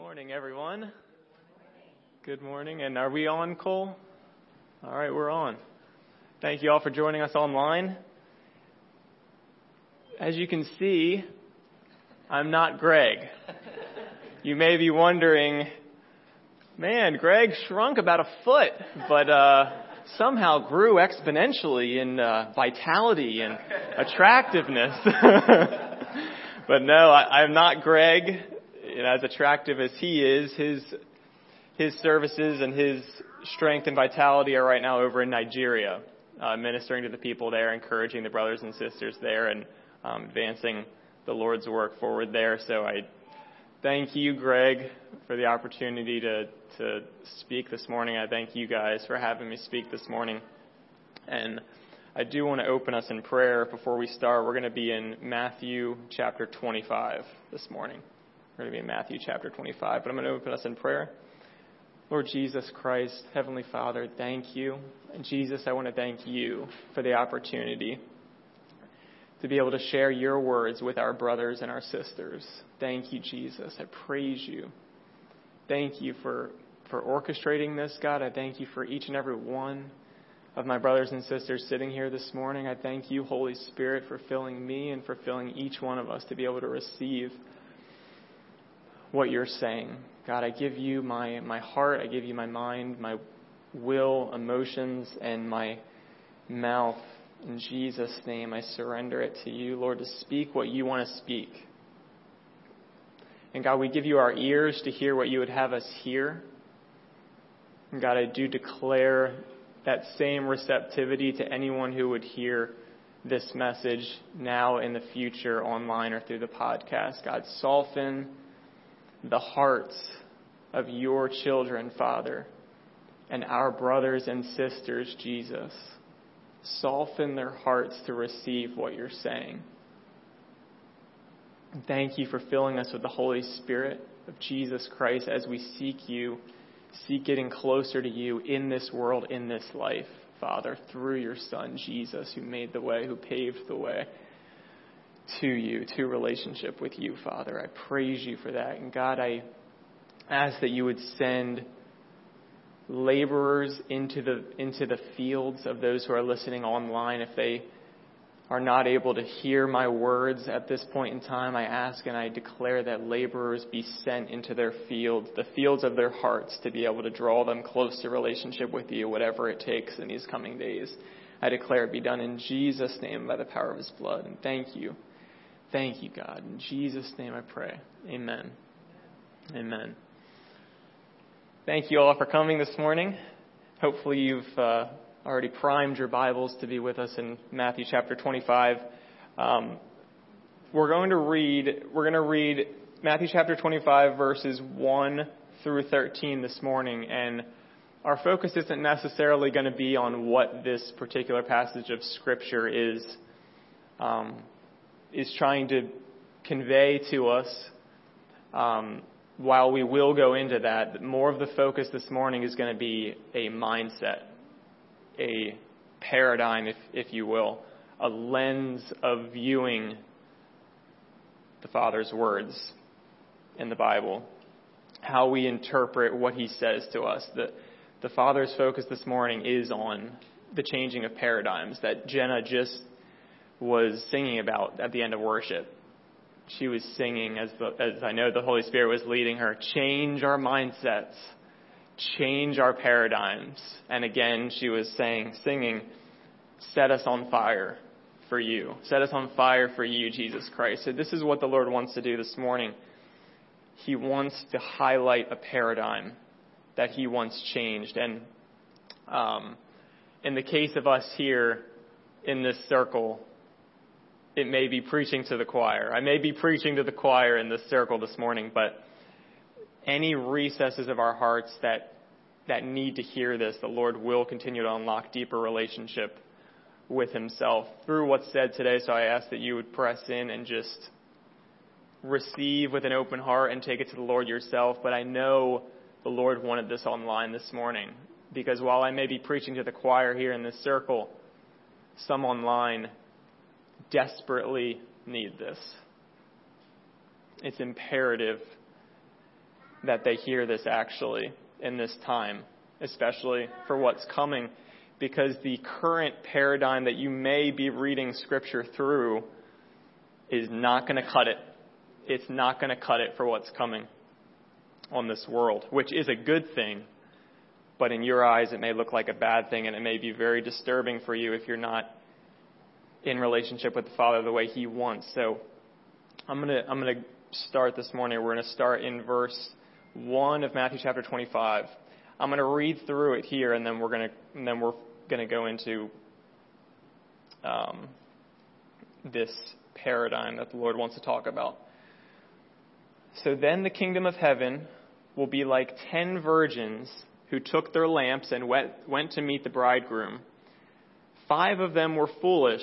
morning, everyone. Good morning. And are we on, Cole? All right, we're on. Thank you all for joining us online. As you can see, I'm not Greg. You may be wondering, man, Greg shrunk about a foot, but uh, somehow grew exponentially in uh, vitality and attractiveness. but no, I, I'm not Greg and as attractive as he is, his his services and his strength and vitality are right now over in Nigeria, uh, ministering to the people there, encouraging the brothers and sisters there, and um, advancing the Lord's work forward there. So I thank you, Greg, for the opportunity to to speak this morning. I thank you guys for having me speak this morning, and. I do want to open us in prayer before we start. We're going to be in Matthew chapter 25 this morning. We're going to be in Matthew chapter 25, but I'm going to open us in prayer. Lord Jesus Christ, Heavenly Father, thank you. And Jesus, I want to thank you for the opportunity to be able to share your words with our brothers and our sisters. Thank you, Jesus. I praise you. Thank you for, for orchestrating this, God. I thank you for each and every one of my brothers and sisters sitting here this morning. I thank you, Holy Spirit, for filling me and for filling each one of us to be able to receive what you're saying. God, I give you my, my heart, I give you my mind, my will, emotions, and my mouth. In Jesus' name, I surrender it to you, Lord, to speak what you want to speak. And God, we give you our ears to hear what you would have us hear. And God, I do declare that same receptivity to anyone who would hear this message now in the future online or through the podcast. God, soften the hearts of your children, Father, and our brothers and sisters, Jesus. Soften their hearts to receive what you're saying. Thank you for filling us with the Holy Spirit of Jesus Christ as we seek you, seek getting closer to you in this world, in this life, Father, through your Son, Jesus, who made the way, who paved the way to you, to relationship with you, Father. I praise you for that. And God, I ask that you would send laborers into the into the fields of those who are listening online if they are not able to hear my words at this point in time I ask and I declare that laborers be sent into their fields the fields of their hearts to be able to draw them close to relationship with you whatever it takes in these coming days I declare it be done in Jesus name by the power of his blood and thank you Thank you, God. In Jesus' name I pray. Amen. Amen. Thank you all for coming this morning. Hopefully, you've uh, already primed your Bibles to be with us in Matthew chapter 25. Um, we're going to read. We're going to read Matthew chapter 25 verses 1 through 13 this morning, and our focus isn't necessarily going to be on what this particular passage of Scripture is. Um, is trying to convey to us, um, while we will go into that, more of the focus this morning is going to be a mindset, a paradigm, if, if you will, a lens of viewing the Father's words in the Bible, how we interpret what He says to us. The, the Father's focus this morning is on the changing of paradigms that Jenna just was singing about at the end of worship. She was singing as the, as I know the Holy Spirit was leading her, change our mindsets, change our paradigms. And again, she was saying, singing, set us on fire for you. Set us on fire for you, Jesus Christ. So this is what the Lord wants to do this morning. He wants to highlight a paradigm that he wants changed. And um, in the case of us here in this circle, it may be preaching to the choir. I may be preaching to the choir in this circle this morning, but any recesses of our hearts that that need to hear this, the Lord will continue to unlock deeper relationship with Himself through what's said today. So I ask that you would press in and just receive with an open heart and take it to the Lord yourself. But I know the Lord wanted this online this morning because while I may be preaching to the choir here in this circle, some online desperately need this. It's imperative that they hear this actually in this time, especially for what's coming, because the current paradigm that you may be reading Scripture through is not going to cut it. It's not going to cut it for what's coming on this world, which is a good thing, but in your eyes it may look like a bad thing, and it may be very disturbing for you if you're not in relationship with the Father the way He wants. So I'm gonna I'm gonna start this morning. We're gonna start in verse one of Matthew chapter 25. I'm gonna read through it here, and then we're gonna and then we're gonna go into um, this paradigm that the Lord wants to talk about. So then the kingdom of heaven will be like ten virgins who took their lamps and went, went to meet the bridegroom. Five of them were foolish,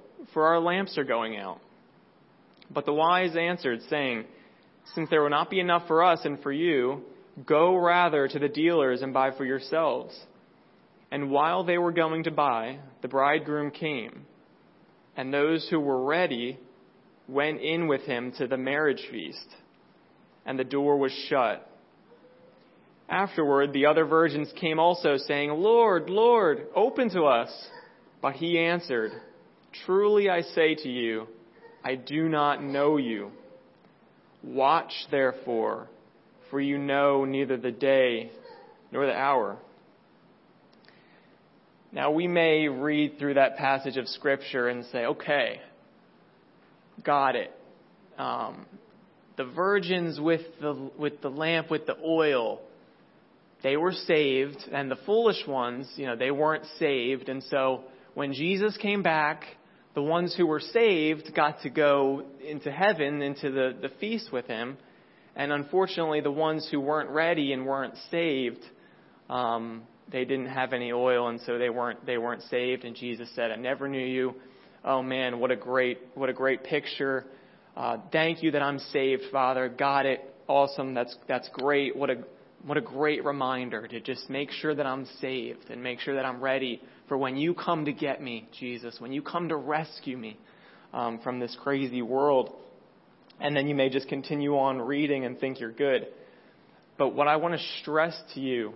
for our lamps are going out. But the wise answered, saying, Since there will not be enough for us and for you, go rather to the dealers and buy for yourselves. And while they were going to buy, the bridegroom came. And those who were ready went in with him to the marriage feast. And the door was shut. Afterward, the other virgins came also, saying, Lord, Lord, open to us. But he answered, Truly I say to you, I do not know you. Watch therefore, for you know neither the day nor the hour. Now we may read through that passage of Scripture and say, okay, got it. Um, the virgins with the, with the lamp, with the oil, they were saved, and the foolish ones, you know, they weren't saved. And so when Jesus came back, the ones who were saved got to go into heaven, into the, the feast with him. And unfortunately, the ones who weren't ready and weren't saved, um, they didn't have any oil, and so they weren't they weren't saved. And Jesus said, "I never knew you." Oh man, what a great what a great picture. Uh, thank you that I'm saved, Father. Got it. Awesome. That's that's great. What a what a great reminder to just make sure that I'm saved and make sure that I'm ready for when you come to get me, Jesus, when you come to rescue me um, from this crazy world. And then you may just continue on reading and think you're good. But what I want to stress to you,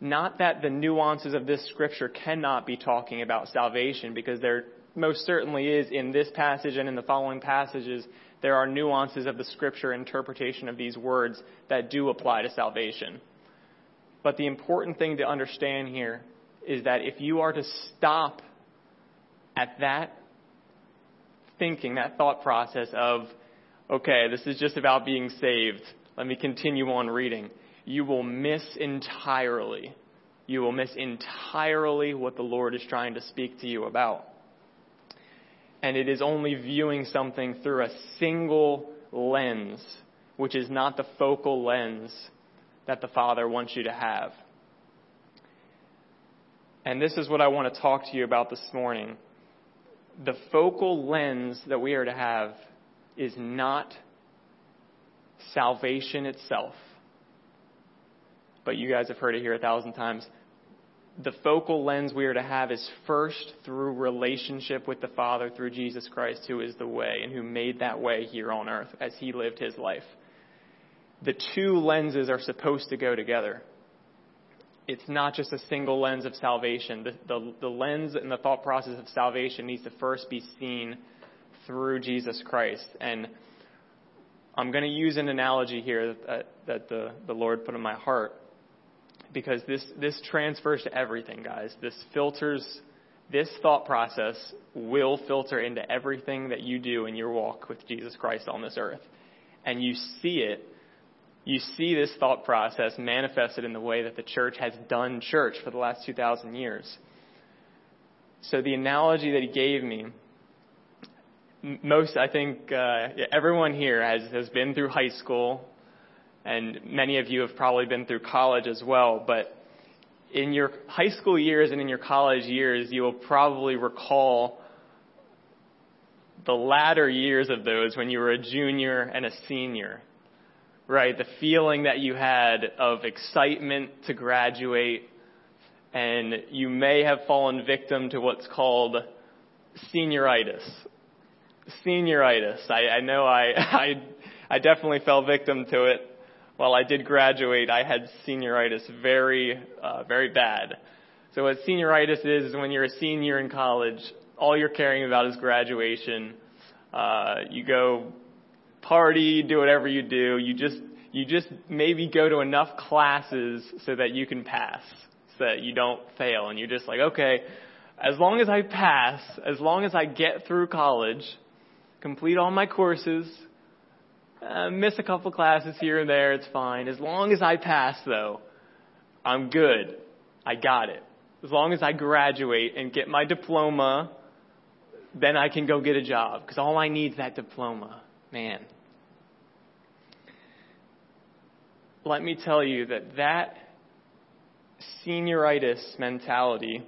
not that the nuances of this scripture cannot be talking about salvation, because there most certainly is in this passage and in the following passages there are nuances of the scripture interpretation of these words that do apply to salvation. But the important thing to understand here is that if you are to stop at that thinking, that thought process of, okay, this is just about being saved, let me continue on reading, you will miss entirely. You will miss entirely what the Lord is trying to speak to you about and it is only viewing something through a single lens, which is not the focal lens that the Father wants you to have. And this is what I want to talk to you about this morning. The focal lens that we are to have is not salvation itself. But you guys have heard it here a thousand times the focal lens we are to have is first through relationship with the Father through Jesus Christ, who is the way and who made that way here on earth as he lived his life. The two lenses are supposed to go together. It's not just a single lens of salvation. The, the, the lens and the thought process of salvation needs to first be seen through Jesus Christ. And I'm going to use an analogy here that, that the, the Lord put in my heart because this, this transfers to everything, guys. This filters, this thought process will filter into everything that you do in your walk with Jesus Christ on this earth. And you see it, you see this thought process manifested in the way that the church has done church for the last 2,000 years. So the analogy that he gave me, most, I think, uh, everyone here has, has been through high school and many of you have probably been through college as well, but in your high school years and in your college years, you will probably recall the latter years of those when you were a junior and a senior. Right? The feeling that you had of excitement to graduate, and you may have fallen victim to what's called senioritis. Senioritis. I, I know I, I, I definitely fell victim to it while I did graduate, I had senioritis very, uh, very bad. So what senioritis is, is when you're a senior in college, all you're caring about is graduation. Uh, you go party, do whatever you do. You just, you just maybe go to enough classes so that you can pass, so that you don't fail. And you're just like, okay, as long as I pass, as long as I get through college, complete all my courses, uh, miss a couple classes here and there, it's fine. As long as I pass, though, I'm good. I got it. As long as I graduate and get my diploma, then I can go get a job. Because all I need is that diploma. Man. Let me tell you that that senioritis mentality,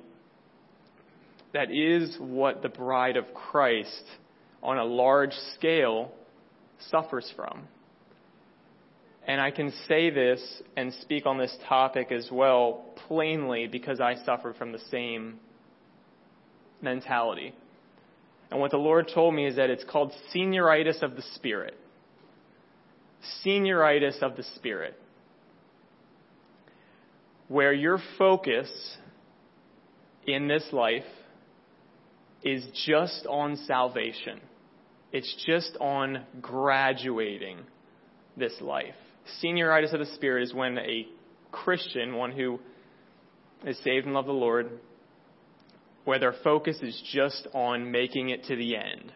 that is what the bride of Christ on a large scale suffers from. And I can say this and speak on this topic as well plainly because I suffer from the same mentality. And what the Lord told me is that it's called senioritis of the Spirit. Senioritis of the Spirit. Where your focus in this life is just on salvation. It's just on graduating this life. Senioritis of the Spirit is when a Christian, one who is saved and loves the Lord, where their focus is just on making it to the end.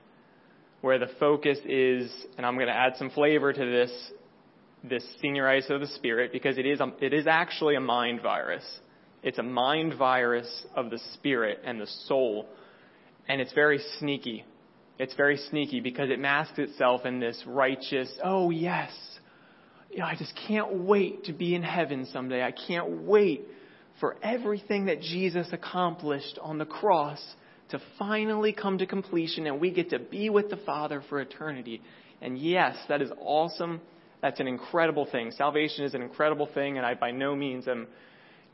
Where the focus is, and I'm going to add some flavor to this, this senioritis of the Spirit, because it is, a, it is actually a mind virus. It's a mind virus of the Spirit and the soul, and it's very sneaky. It's very sneaky because it masks itself in this righteous, oh yes, yeah, I just can't wait to be in heaven someday. I can't wait for everything that Jesus accomplished on the cross to finally come to completion and we get to be with the Father for eternity. And yes, that is awesome. That's an incredible thing. Salvation is an incredible thing, and I by no means am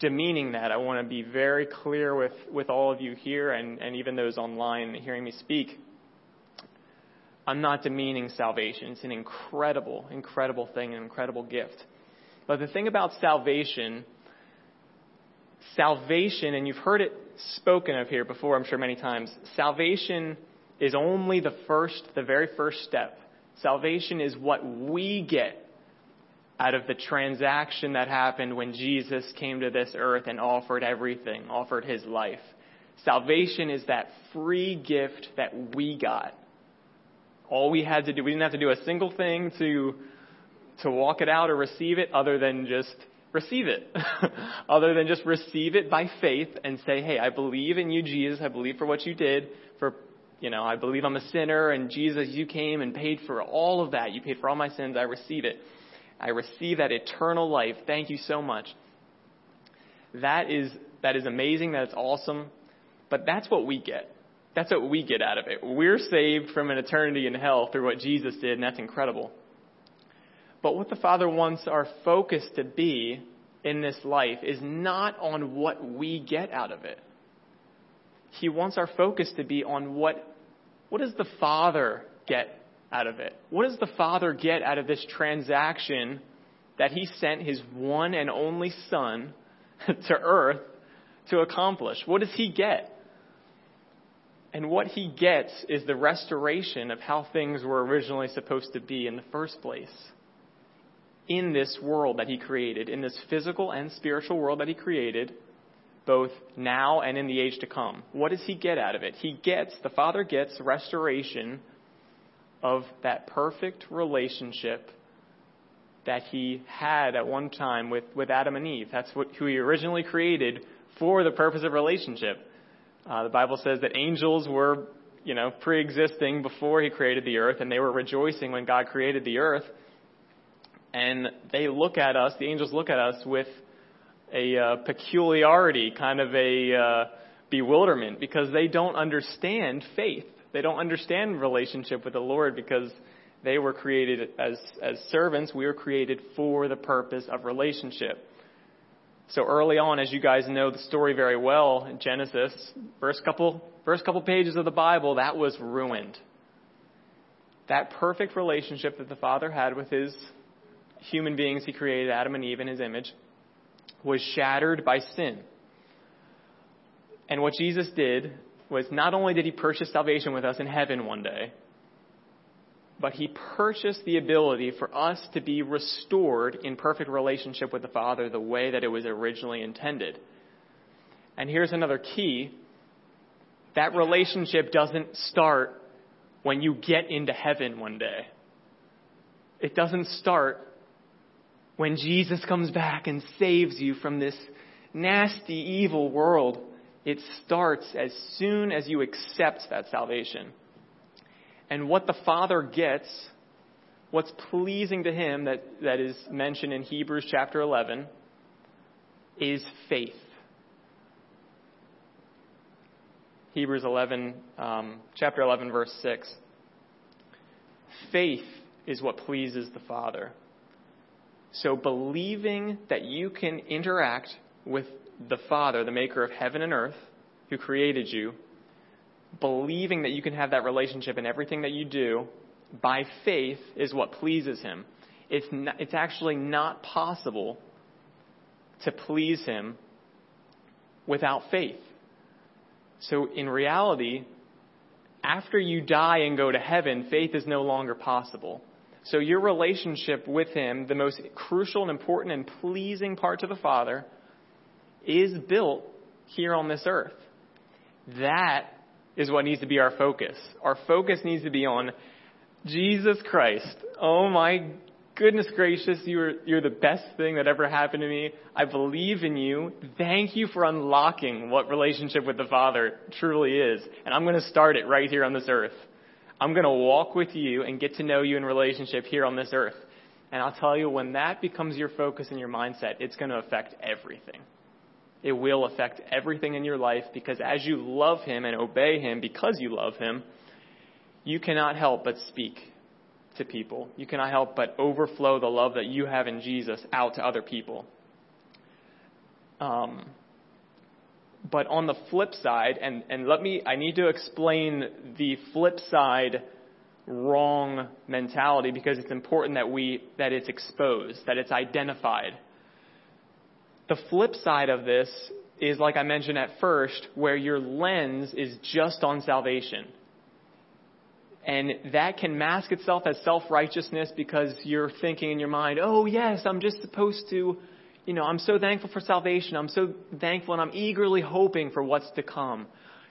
demeaning that. I want to be very clear with, with all of you here and, and even those online hearing me speak. I'm not demeaning salvation. It's an incredible, incredible thing, an incredible gift. But the thing about salvation, salvation, and you've heard it spoken of here before, I'm sure many times, salvation is only the first, the very first step. Salvation is what we get out of the transaction that happened when Jesus came to this earth and offered everything, offered his life. Salvation is that free gift that we got all we had to do, we didn't have to do a single thing to, to walk it out or receive it other than just receive it. other than just receive it by faith and say, hey, I believe in you, Jesus. I believe for what you did. You know, I believe I'm a sinner and Jesus, you came and paid for all of that. You paid for all my sins. I receive it. I receive that eternal life. Thank you so much. That is, that is amazing. That is awesome. But that's what we get. That's what we get out of it. We're saved from an eternity in hell through what Jesus did, and that's incredible. But what the Father wants our focus to be in this life is not on what we get out of it. He wants our focus to be on what, what does the Father get out of it? What does the Father get out of this transaction that He sent His one and only Son to earth to accomplish? What does He get? And what he gets is the restoration of how things were originally supposed to be in the first place. In this world that he created, in this physical and spiritual world that he created, both now and in the age to come. What does he get out of it? He gets, the Father gets restoration of that perfect relationship that he had at one time with, with Adam and Eve. That's what, who he originally created for the purpose of relationship. Uh, the Bible says that angels were, you know, pre-existing before He created the earth, and they were rejoicing when God created the earth. And they look at us, the angels look at us with a uh, peculiarity, kind of a uh, bewilderment, because they don't understand faith. They don't understand relationship with the Lord because they were created as, as servants. We were created for the purpose of relationship. So early on, as you guys know the story very well in Genesis, first couple, first couple pages of the Bible, that was ruined. That perfect relationship that the Father had with his human beings he created, Adam and Eve in his image, was shattered by sin. And what Jesus did was not only did he purchase salvation with us in heaven one day, but he purchased the ability for us to be restored in perfect relationship with the Father the way that it was originally intended. And here's another key that relationship doesn't start when you get into heaven one day. It doesn't start when Jesus comes back and saves you from this nasty, evil world. It starts as soon as you accept that salvation. And what the Father gets, what's pleasing to Him that, that is mentioned in Hebrews chapter 11, is faith. Hebrews 11, um, chapter 11, verse 6. Faith is what pleases the Father. So believing that you can interact with the Father, the maker of heaven and earth, who created you, believing that you can have that relationship in everything that you do by faith is what pleases Him. It's, not, it's actually not possible to please Him without faith. So in reality, after you die and go to heaven, faith is no longer possible. So your relationship with Him, the most crucial and important and pleasing part to the Father, is built here on this earth. That is what needs to be our focus. Our focus needs to be on Jesus Christ. Oh my goodness gracious, you're, you're the best thing that ever happened to me. I believe in you. Thank you for unlocking what relationship with the Father truly is. And I'm going to start it right here on this earth. I'm going to walk with you and get to know you in relationship here on this earth. And I'll tell you, when that becomes your focus and your mindset, it's going to affect everything. It will affect everything in your life because as you love Him and obey Him because you love Him, you cannot help but speak to people. You cannot help but overflow the love that you have in Jesus out to other people. Um, but on the flip side, and, and let me, I need to explain the flip side wrong mentality because it's important that we, that it's exposed, that it's identified. The flip side of this is, like I mentioned at first, where your lens is just on salvation. And that can mask itself as self-righteousness because you're thinking in your mind, oh yes, I'm just supposed to you know, I'm so thankful for salvation. I'm so thankful and I'm eagerly hoping for what's to come.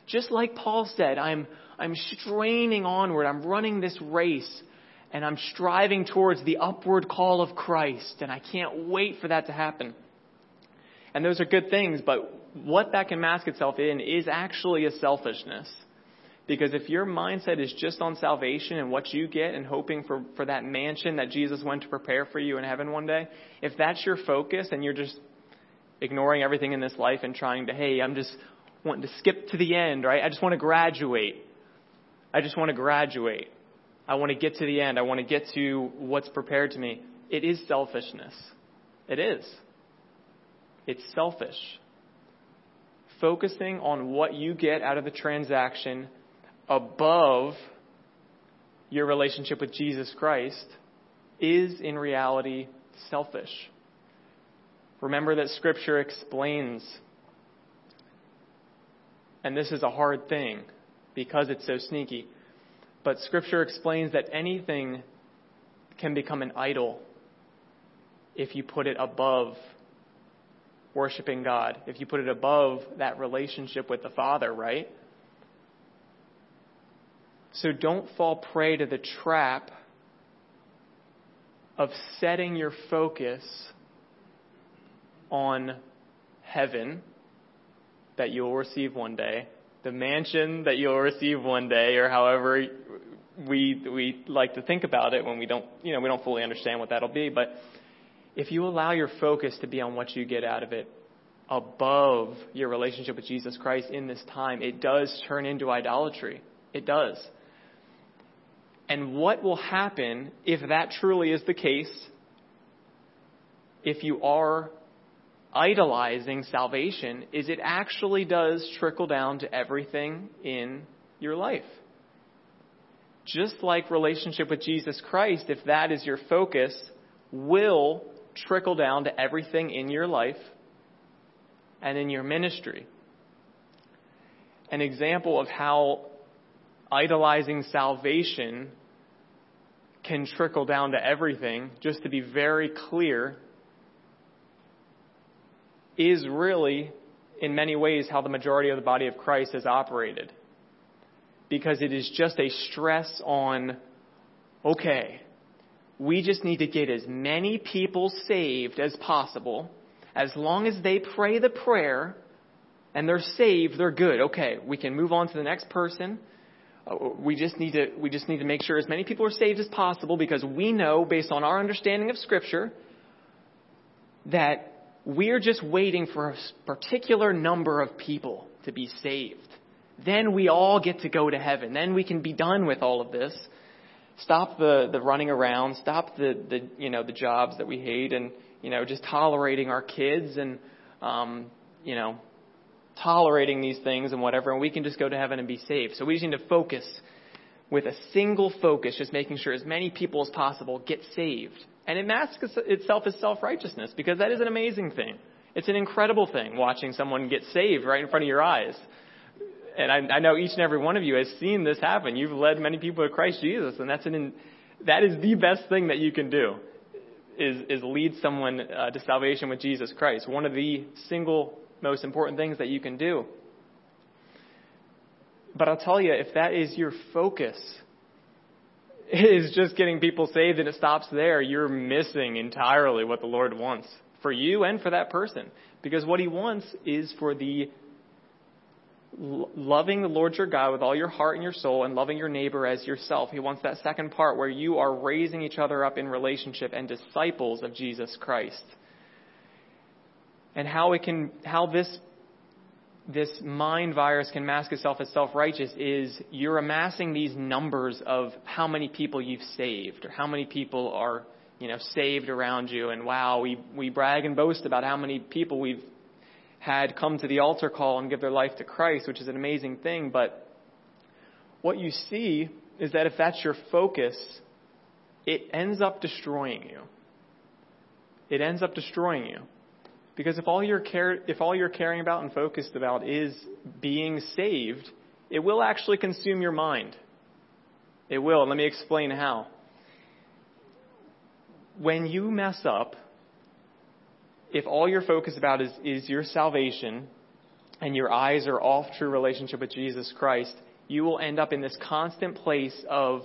Just like Paul said, I'm, I'm straining onward. I'm running this race and I'm striving towards the upward call of Christ and I can't wait for that to happen. And those are good things, but what that can mask itself in is actually a selfishness. Because if your mindset is just on salvation and what you get and hoping for, for that mansion that Jesus went to prepare for you in heaven one day, if that's your focus and you're just ignoring everything in this life and trying to, hey, I'm just wanting to skip to the end, right? I just want to graduate. I just want to graduate. I want to get to the end. I want to get to what's prepared to me. It is selfishness. It is. It's selfish. Focusing on what you get out of the transaction above your relationship with Jesus Christ is in reality selfish. Remember that Scripture explains, and this is a hard thing because it's so sneaky, but Scripture explains that anything can become an idol if you put it above worshiping God, if you put it above that relationship with the Father, right? So don't fall prey to the trap of setting your focus on heaven that you'll receive one day, the mansion that you'll receive one day, or however we we like to think about it when we don't you know we don't fully understand what that'll be. But if you allow your focus to be on what you get out of it above your relationship with Jesus Christ in this time it does turn into idolatry. It does and what will happen if that truly is the case if you are idolizing salvation is it actually does trickle down to everything in your life just like relationship with Jesus Christ, if that is your focus, will trickle down to everything in your life and in your ministry. An example of how idolizing salvation can trickle down to everything, just to be very clear, is really, in many ways, how the majority of the body of Christ has operated because it is just a stress on, okay, we just need to get as many people saved as possible. As long as they pray the prayer and they're saved, they're good. Okay, we can move on to the next person. Uh, we just need to we just need to make sure as many people are saved as possible because we know based on our understanding of scripture that we're just waiting for a particular number of people to be saved. Then we all get to go to heaven. Then we can be done with all of this. Stop the, the running around. Stop the, the, you know, the jobs that we hate and, you know, just tolerating our kids and, um, you know, tolerating these things and whatever, and we can just go to heaven and be saved. So we just need to focus with a single focus, just making sure as many people as possible get saved. And it masks itself as self-righteousness because that is an amazing thing. It's an incredible thing watching someone get saved right in front of your eyes and I, I know each and every one of you has seen this happen. You've led many people to Christ Jesus, and that's an that is the best thing that you can do is is lead someone uh, to salvation with Jesus Christ. One of the single most important things that you can do. But I'll tell you, if that is your focus, is just getting people saved and it stops there, you're missing entirely what the Lord wants for you and for that person. Because what He wants is for the loving the Lord your God with all your heart and your soul and loving your neighbor as yourself. He wants that second part where you are raising each other up in relationship and disciples of Jesus Christ. And how it can, how this, this mind virus can mask itself as self-righteous is you're amassing these numbers of how many people you've saved or how many people are, you know, saved around you. And wow, we, we brag and boast about how many people we've had come to the altar call and give their life to Christ, which is an amazing thing. But what you see is that if that's your focus, it ends up destroying you. It ends up destroying you. Because if all you're care, if all you're caring about and focused about is being saved, it will actually consume your mind. It will. Let me explain how. When you mess up, if all you're focused about is, is your salvation and your eyes are off true relationship with Jesus Christ, you will end up in this constant place of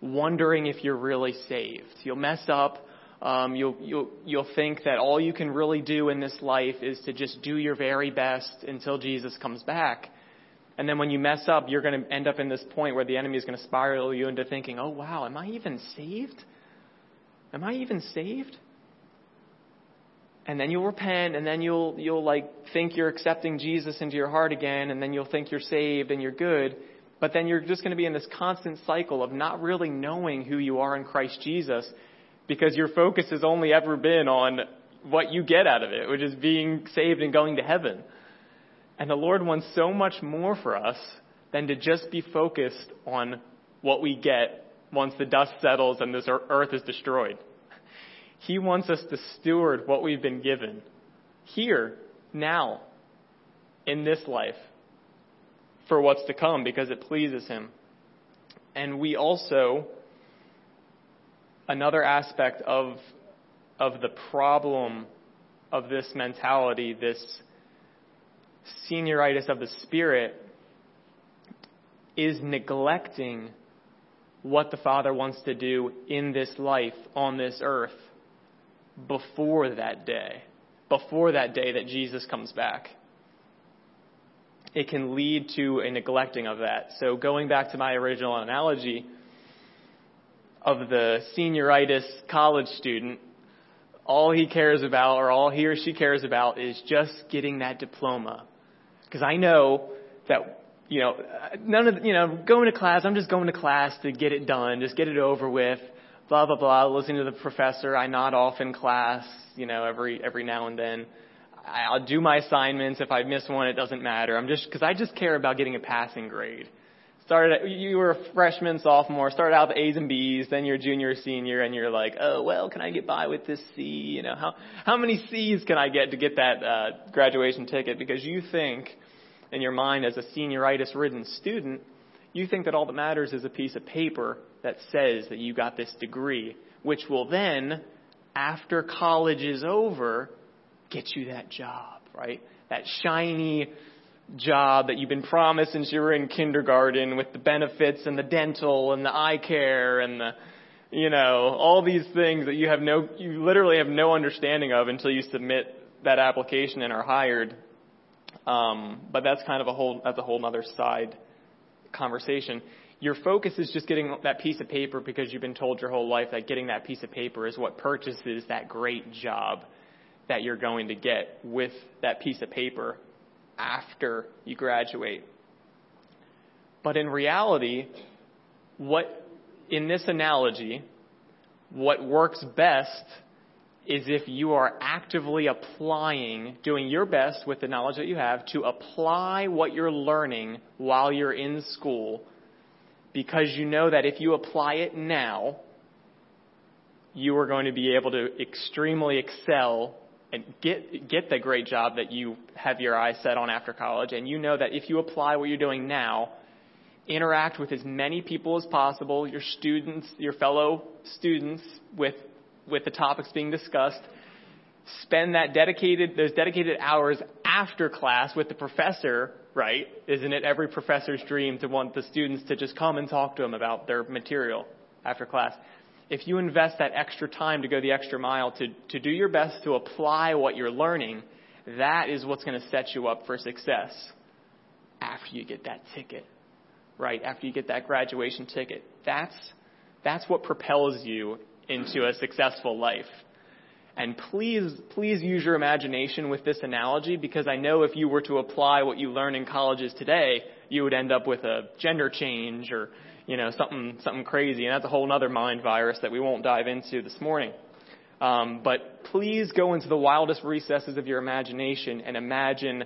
wondering if you're really saved. You'll mess up. Um, you'll, you'll, you'll think that all you can really do in this life is to just do your very best until Jesus comes back. And then when you mess up, you're going to end up in this point where the enemy is going to spiral you into thinking, oh wow, am I even saved? Am I even saved? and then you'll repent and then you'll you'll like think you're accepting Jesus into your heart again and then you'll think you're saved and you're good but then you're just going to be in this constant cycle of not really knowing who you are in Christ Jesus because your focus has only ever been on what you get out of it which is being saved and going to heaven and the Lord wants so much more for us than to just be focused on what we get once the dust settles and this earth is destroyed he wants us to steward what we've been given here, now, in this life, for what's to come because it pleases Him. And we also, another aspect of, of the problem of this mentality, this senioritis of the Spirit, is neglecting what the Father wants to do in this life on this earth before that day, before that day that Jesus comes back. It can lead to a neglecting of that. So going back to my original analogy, of the senioritis college student, all he cares about or all he or she cares about is just getting that diploma. Because I know that, you know, none of, you know, going to class, I'm just going to class to get it done, just get it over with, blah, blah, blah, listening to the professor. I nod off in class, you know, every, every now and then. I'll do my assignments. If I miss one, it doesn't matter. I'm just, cause I just care about getting a passing grade started you were a freshman, sophomore, started out with A's and B's, then you're junior, senior, and you're like, oh well, can I get by with this C? You know, how how many C's can I get to get that uh, graduation ticket? Because you think, in your mind, as a senioritis-ridden student, you think that all that matters is a piece of paper that says that you got this degree, which will then, after college is over, get you that job, right? That shiny job that you've been promised since you were in kindergarten with the benefits and the dental and the eye care and the you know all these things that you have no you literally have no understanding of until you submit that application and are hired. Um, but that's kind of a whole that's a whole other side conversation. Your focus is just getting that piece of paper because you've been told your whole life that getting that piece of paper is what purchases that great job that you're going to get with that piece of paper after you graduate. But in reality, what, in this analogy, what works best is if you are actively applying, doing your best with the knowledge that you have to apply what you're learning while you're in school because you know that if you apply it now, you are going to be able to extremely excel and get get the great job that you have your eyes set on after college and you know that if you apply what you're doing now interact with as many people as possible your students your fellow students with with the topics being discussed spend that dedicated those dedicated hours after class with the professor right? Isn't it every professor's dream to want the students to just come and talk to them about their material after class if you invest that extra time to go the extra mile to, to do your best to apply what you're learning, that is what's going to set you up for success after you get that ticket, right? After you get that graduation ticket. That's, that's what propels you into a successful life. And please, please use your imagination with this analogy because I know if you were to apply what you learn in colleges today, you would end up with a gender change or you know, something, something crazy. And that's a whole other mind virus that we won't dive into this morning. Um, but please go into the wildest recesses of your imagination and imagine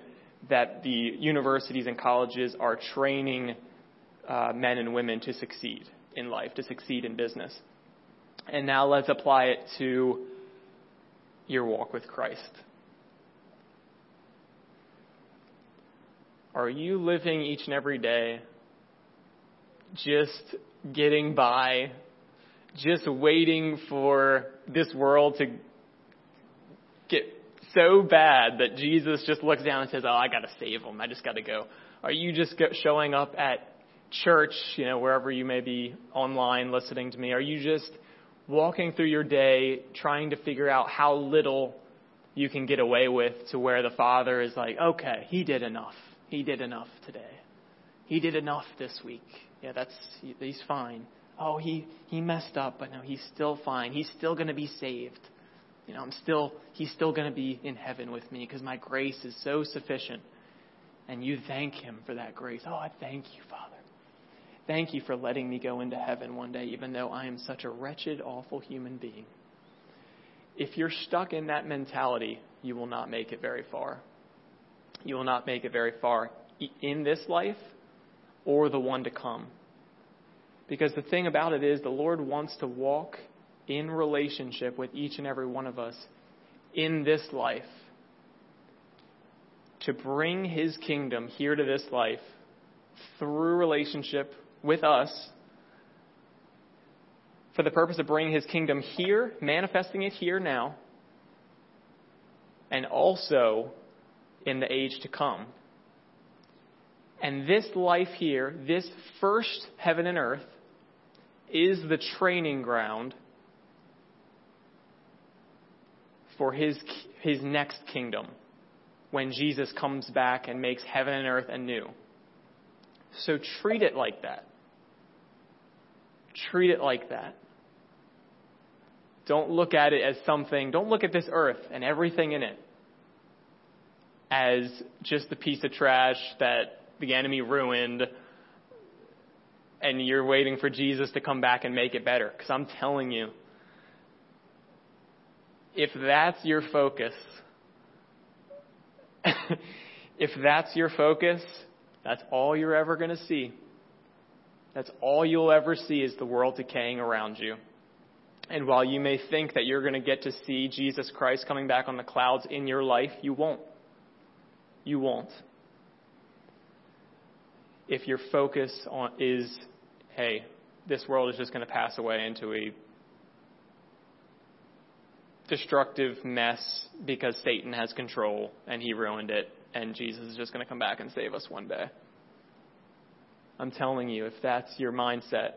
that the universities and colleges are training uh, men and women to succeed in life, to succeed in business. And now let's apply it to your walk with Christ. Are you living each and every day just getting by, just waiting for this world to get so bad that Jesus just looks down and says, "Oh, I got to save them. I just got to go." Are you just showing up at church, you know, wherever you may be online listening to me? Are you just walking through your day trying to figure out how little you can get away with to where the Father is like, "Okay, he did enough. He did enough today. He did enough this week." Yeah, that's he's fine. Oh, he he messed up, but no, he's still fine. He's still going to be saved. You know, I'm still he's still going to be in heaven with me because my grace is so sufficient. And you thank him for that grace. Oh, I thank you, Father. Thank you for letting me go into heaven one day, even though I am such a wretched, awful human being. If you're stuck in that mentality, you will not make it very far. You will not make it very far in this life or the one to come. Because the thing about it is, the Lord wants to walk in relationship with each and every one of us in this life to bring His kingdom here to this life through relationship with us for the purpose of bringing His kingdom here, manifesting it here now, and also in the age to come. And this life here, this first heaven and earth, is the training ground for his, his next kingdom when Jesus comes back and makes heaven and earth anew. So treat it like that. Treat it like that. Don't look at it as something, don't look at this earth and everything in it as just a piece of trash that the enemy ruined and you're waiting for Jesus to come back and make it better. Because I'm telling you, if that's your focus, if that's your focus, that's all you're ever going to see. That's all you'll ever see is the world decaying around you. And while you may think that you're going to get to see Jesus Christ coming back on the clouds in your life, you won't. You won't. If your focus on is, hey, this world is just going to pass away into a destructive mess because Satan has control and he ruined it, and Jesus is just going to come back and save us one day. I'm telling you, if that's your mindset,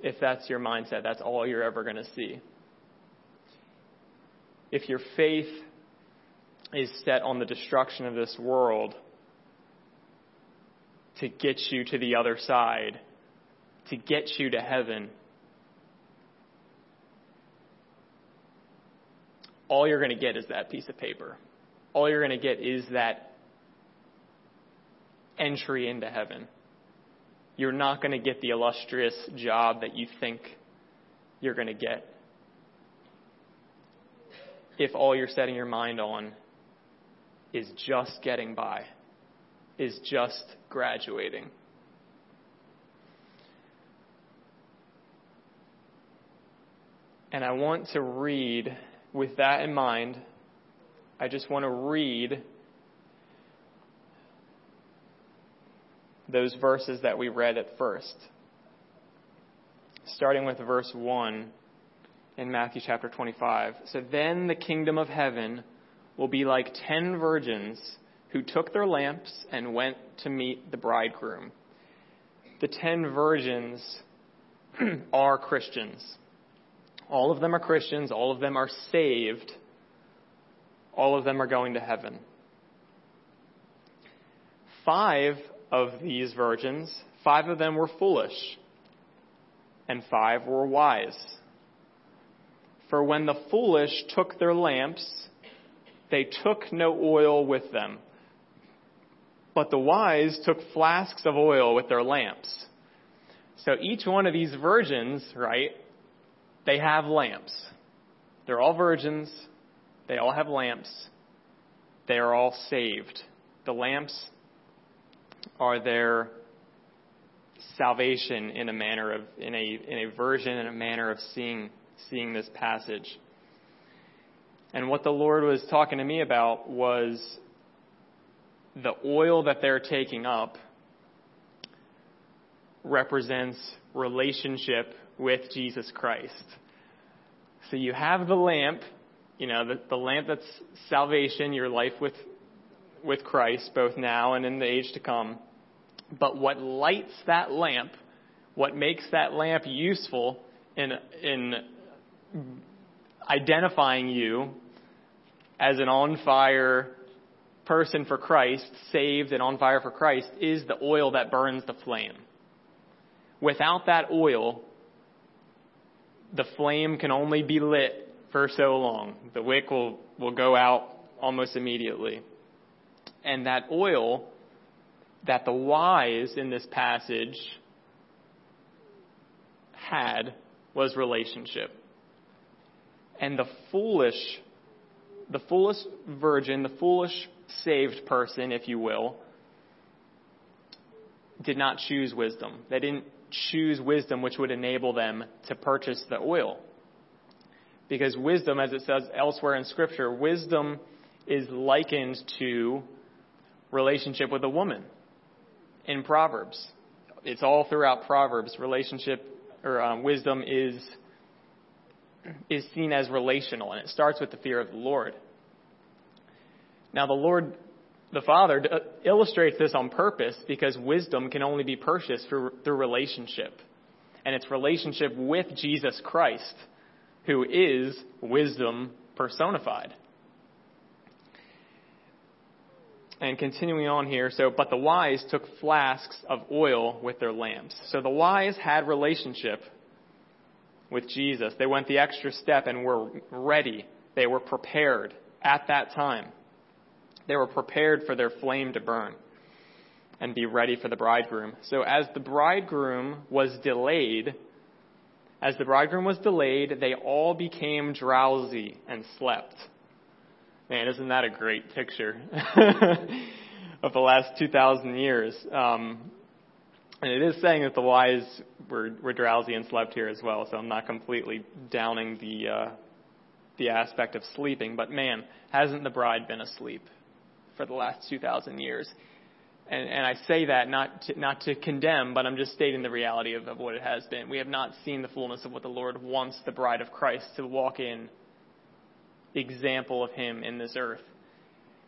if that's your mindset, that's all you're ever going to see. If your faith is set on the destruction of this world to get you to the other side, to get you to heaven, all you're going to get is that piece of paper. All you're going to get is that entry into heaven. You're not going to get the illustrious job that you think you're going to get if all you're setting your mind on is just getting by, is just graduating. And I want to read with that in mind, I just want to read those verses that we read at first. Starting with verse 1 in Matthew chapter 25. So then the kingdom of heaven will be like ten virgins who took their lamps and went to meet the bridegroom. The ten virgins are Christians. All of them are Christians. All of them are saved. All of them are going to heaven. Five of these virgins, five of them were foolish, and five were wise. For when the foolish took their lamps, they took no oil with them. But the wise took flasks of oil with their lamps. So each one of these virgins, right, they have lamps. They're all virgins. They all have lamps. They are all saved. The lamps are their salvation in a manner of in a in a version and a manner of seeing seeing this passage. And what the Lord was talking to me about was the oil that they're taking up represents relationship with Jesus Christ. So you have the lamp, you know, the, the lamp that's salvation, your life with, with Christ, both now and in the age to come. But what lights that lamp, what makes that lamp useful in, in identifying you as an on fire person for Christ, saved and on fire for Christ, is the oil that burns the flame. Without that oil, the flame can only be lit for so long. The wick will, will go out almost immediately. And that oil that the wise in this passage had was relationship. And the foolish, the foolish virgin, the foolish saved person, if you will, did not choose wisdom. They didn't choose wisdom which would enable them to purchase the oil. Because wisdom, as it says elsewhere in Scripture, wisdom is likened to relationship with a woman in Proverbs. It's all throughout Proverbs. Relationship or um, wisdom is is seen as relational, and it starts with the fear of the Lord. Now, the Lord the Father uh, illustrates this on purpose because wisdom can only be purchased through, through relationship. And it's relationship with Jesus Christ, who is wisdom personified. And continuing on here, so, but the wise took flasks of oil with their lamps. So the wise had relationship with Jesus. They went the extra step and were ready. They were prepared at that time. They were prepared for their flame to burn and be ready for the bridegroom. So as the bridegroom was delayed, as the bridegroom was delayed, they all became drowsy and slept. Man, isn't that a great picture of the last 2,000 years? Um, and it is saying that the wise were, were drowsy and slept here as well, so I'm not completely downing the, uh, the aspect of sleeping. But man, hasn't the bride been asleep for the last 2,000 years? And, and I say that not to, not to condemn, but I'm just stating the reality of, of what it has been. We have not seen the fullness of what the Lord wants the bride of Christ to walk in, example of Him in this earth.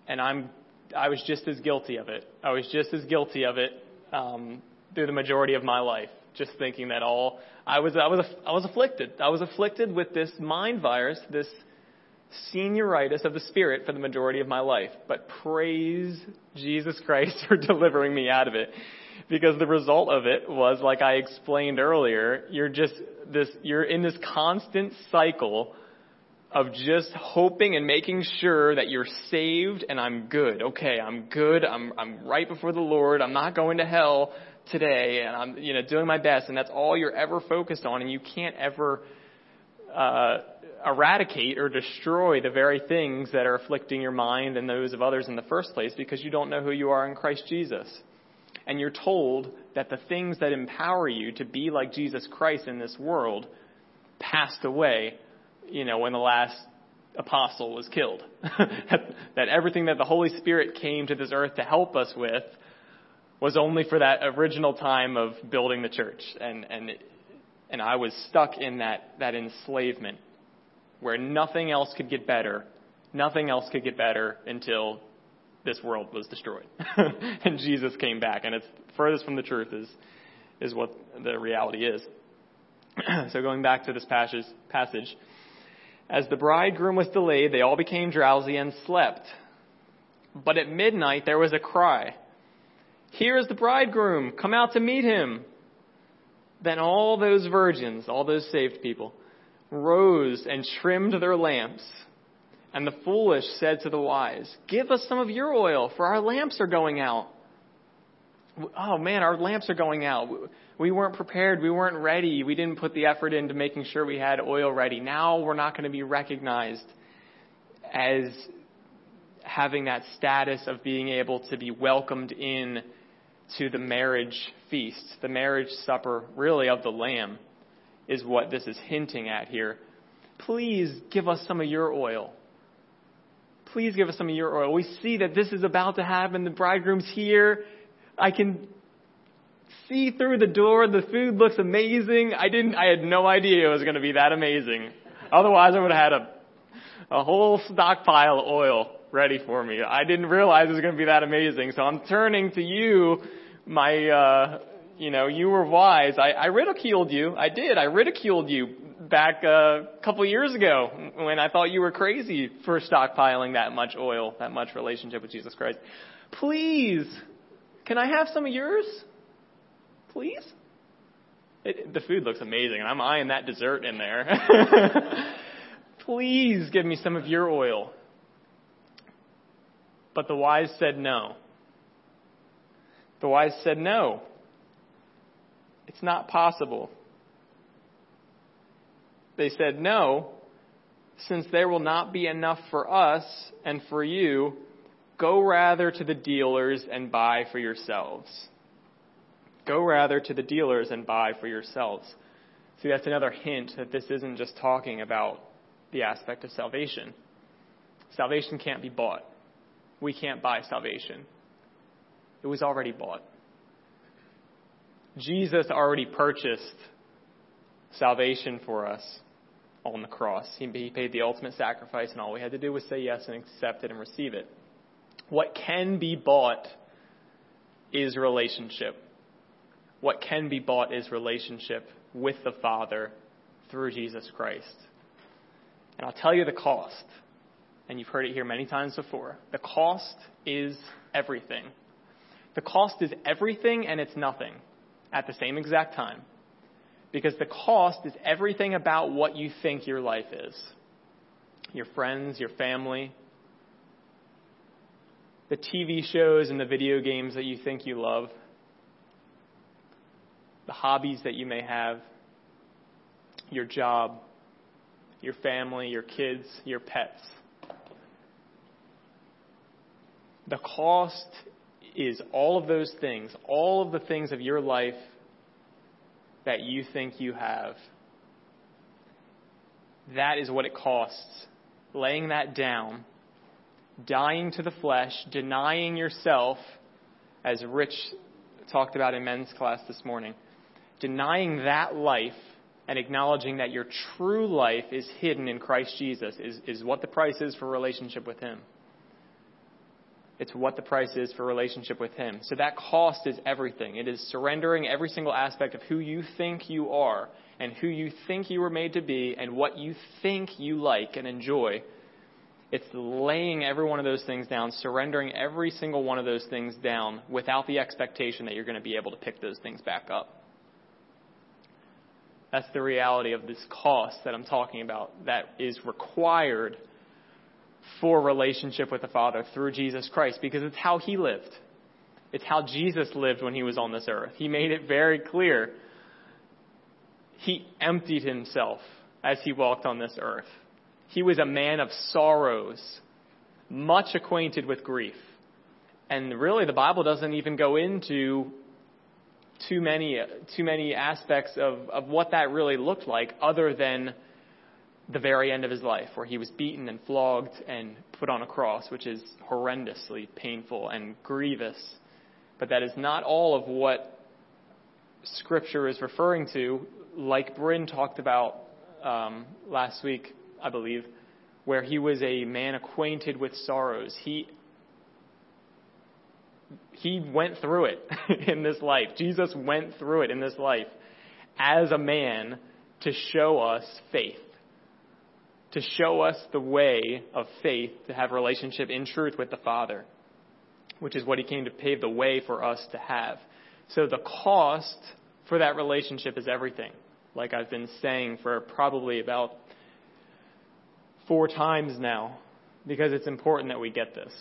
And I'm, I was just as guilty of it. I was just as guilty of it um, through the majority of my life, just thinking that all I was, I was, I was afflicted. I was afflicted with this mind virus, this senioritis of the Spirit for the majority of my life. But praise Jesus Christ for delivering me out of it. Because the result of it was, like I explained earlier, you're just this, you're in this constant cycle of just hoping and making sure that you're saved and I'm good. Okay, I'm good. I'm, I'm right before the Lord. I'm not going to hell today and I'm, you know, doing my best and that's all you're ever focused on and you can't ever, uh, eradicate or destroy the very things that are afflicting your mind and those of others in the first place because you don't know who you are in Christ Jesus. And you're told that the things that empower you to be like Jesus Christ in this world passed away, you know, when the last apostle was killed. that everything that the Holy Spirit came to this earth to help us with was only for that original time of building the church. And, and, and I was stuck in that, that enslavement where nothing else could get better. Nothing else could get better until this world was destroyed. and Jesus came back. And it's furthest from the truth is, is what the reality is. so going back to this passage, passage, as the bridegroom was delayed, they all became drowsy and slept. But at midnight there was a cry, Here is the bridegroom, come out to meet him. Then all those virgins, all those saved people, rose and trimmed their lamps. And the foolish said to the wise, Give us some of your oil, for our lamps are going out. Oh man, our lamps are going out. We weren't prepared. We weren't ready. We didn't put the effort into making sure we had oil ready. Now we're not going to be recognized as having that status of being able to be welcomed in to the marriage feast, the marriage supper, really, of the Lamb is what this is hinting at here. Please give us some of your oil. Please give us some of your oil. We see that this is about to happen. The bridegroom's here. I can see through the door. The food looks amazing. I didn't, I had no idea it was going to be that amazing. Otherwise, I would have had a, a whole stockpile of oil ready for me. I didn't realize it was going to be that amazing. So I'm turning to you, my, uh, you know, you were wise. I, I ridiculed you. I did. I ridiculed you back uh, a couple years ago when I thought you were crazy for stockpiling that much oil, that much relationship with Jesus Christ. Please, can I have some of yours? Please? It, the food looks amazing, and I'm eyeing that dessert in there. Please give me some of your oil. But the wise said no. The wise said no. It's not possible. They said, No, since there will not be enough for us and for you, go rather to the dealers and buy for yourselves. Go rather to the dealers and buy for yourselves. See, that's another hint that this isn't just talking about the aspect of salvation. Salvation can't be bought. We can't buy salvation. It was already bought. Jesus already purchased salvation for us on the cross. He, paid the ultimate sacrifice, and all we had to do was say yes and accept it and receive it. What can be bought is relationship. What can be bought is relationship with the Father through Jesus Christ. And I'll tell you the cost. And you've heard it here many times before. The cost is everything. The cost is everything and it's nothing at the same exact time. Because the cost is everything about what you think your life is. Your friends, your family, the TV shows and the video games that you think you love, the hobbies that you may have, your job, your family, your kids, your pets. The cost is all of those things, all of the things of your life that you think you have. That is what it costs. Laying that down, dying to the flesh, denying yourself, as Rich talked about in men's class this morning, denying that life and acknowledging that your true life is hidden in Christ Jesus is, is what the price is for relationship with Him. It's what the price is for relationship with Him. So that cost is everything. It is surrendering every single aspect of who you think you are and who you think you were made to be and what you think you like and enjoy. It's laying every one of those things down, surrendering every single one of those things down without the expectation that you're going to be able to pick those things back up. That's the reality of this cost that I'm talking about that is required for relationship with the Father through Jesus Christ because it's how he lived. It's how Jesus lived when he was on this earth. He made it very clear. He emptied himself as he walked on this earth. He was a man of sorrows, much acquainted with grief. And really, the Bible doesn't even go into too many, too many aspects of, of what that really looked like other than the very end of his life, where he was beaten and flogged and put on a cross, which is horrendously painful and grievous. But that is not all of what Scripture is referring to, like Bryn talked about um, last week, I believe, where he was a man acquainted with sorrows. He he went through it in this life. Jesus went through it in this life as a man to show us faith to show us the way of faith to have relationship in truth with the Father, which is what he came to pave the way for us to have. So the cost for that relationship is everything, like I've been saying for probably about four times now, because it's important that we get this.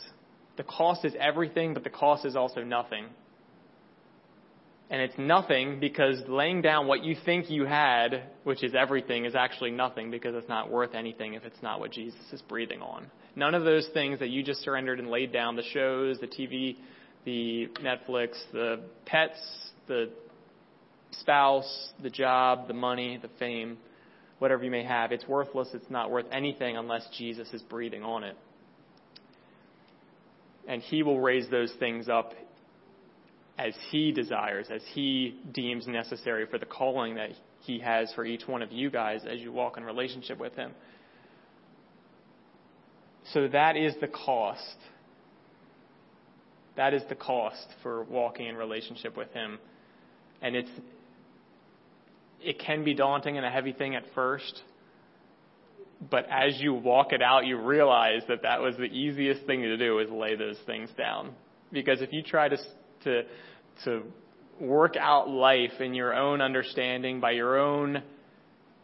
The cost is everything, but the cost is also nothing. And it's nothing because laying down what you think you had, which is everything, is actually nothing because it's not worth anything if it's not what Jesus is breathing on. None of those things that you just surrendered and laid down the shows, the TV, the Netflix, the pets, the spouse, the job, the money, the fame, whatever you may have, it's worthless. It's not worth anything unless Jesus is breathing on it. And He will raise those things up as He desires, as He deems necessary for the calling that He has for each one of you guys as you walk in relationship with Him. So that is the cost. That is the cost for walking in relationship with Him. And it's, it can be daunting and a heavy thing at first. But as you walk it out, you realize that that was the easiest thing to do is lay those things down. Because if you try to, to to work out life in your own understanding, by your own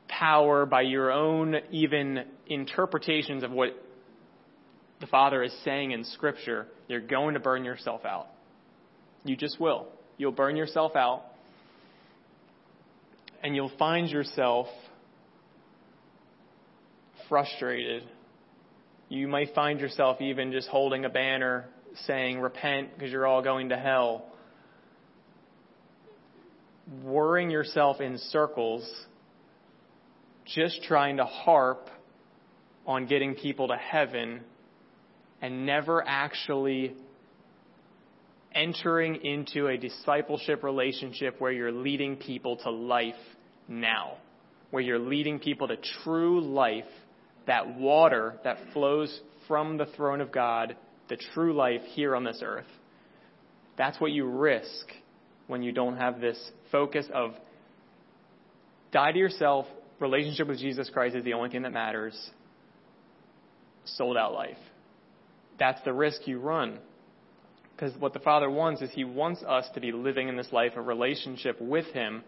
power, by your own even interpretations of what the Father is saying in Scripture, you're going to burn yourself out. You just will. You'll burn yourself out. And you'll find yourself frustrated. You might find yourself even just holding a banner saying, Repent because you're all going to hell. Worrying yourself in circles just trying to harp on getting people to heaven and never actually entering into a discipleship relationship where you're leading people to life now, where you're leading people to true life, that water that flows from the throne of God, the true life here on this earth. That's what you risk when you don't have this focus of die to yourself, relationship with Jesus Christ is the only thing that matters, sold out life. That's the risk you run. Because what the Father wants is He wants us to be living in this life of relationship with Him.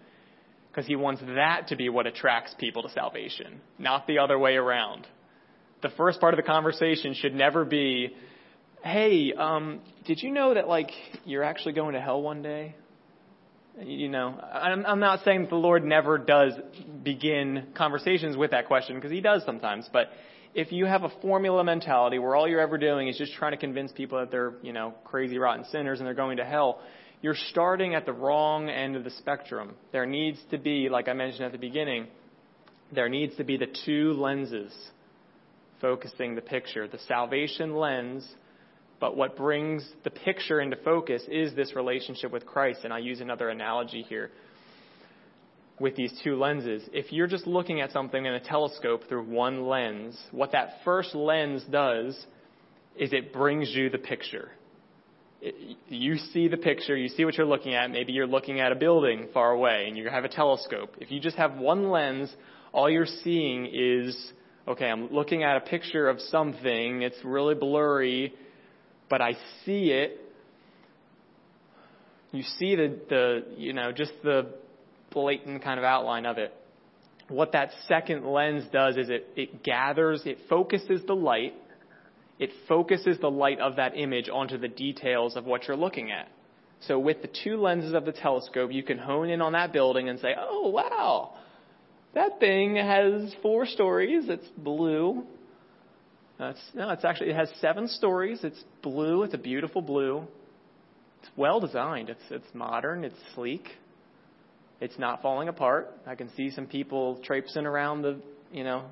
because he wants that to be what attracts people to salvation, not the other way around. The first part of the conversation should never be, hey, um, did you know that like you're actually going to hell one day? You know, I'm, I'm not saying that the Lord never does begin conversations with that question because He does sometimes. But if you have a formula mentality where all you're ever doing is just trying to convince people that they're, you know, crazy, rotten sinners and they're going to hell, you're starting at the wrong end of the spectrum. There needs to be, like I mentioned at the beginning, there needs to be the two lenses focusing the picture the salvation lens but what brings the picture into focus is this relationship with Christ. And I use another analogy here with these two lenses. If you're just looking at something in a telescope through one lens, what that first lens does is it brings you the picture. It, you see the picture, you see what you're looking at. Maybe you're looking at a building far away and you have a telescope. If you just have one lens, all you're seeing is, okay, I'm looking at a picture of something, it's really blurry, but I see it. You see the, the, you know, just the blatant kind of outline of it. What that second lens does is it, it gathers, it focuses the light, it focuses the light of that image onto the details of what you're looking at. So with the two lenses of the telescope, you can hone in on that building and say, oh wow, that thing has four stories, it's blue, uh, it's, no, it's actually it has seven stories. It's blue. It's a beautiful blue. It's well designed. It's it's modern. It's sleek. It's not falling apart. I can see some people traipsing around the you know,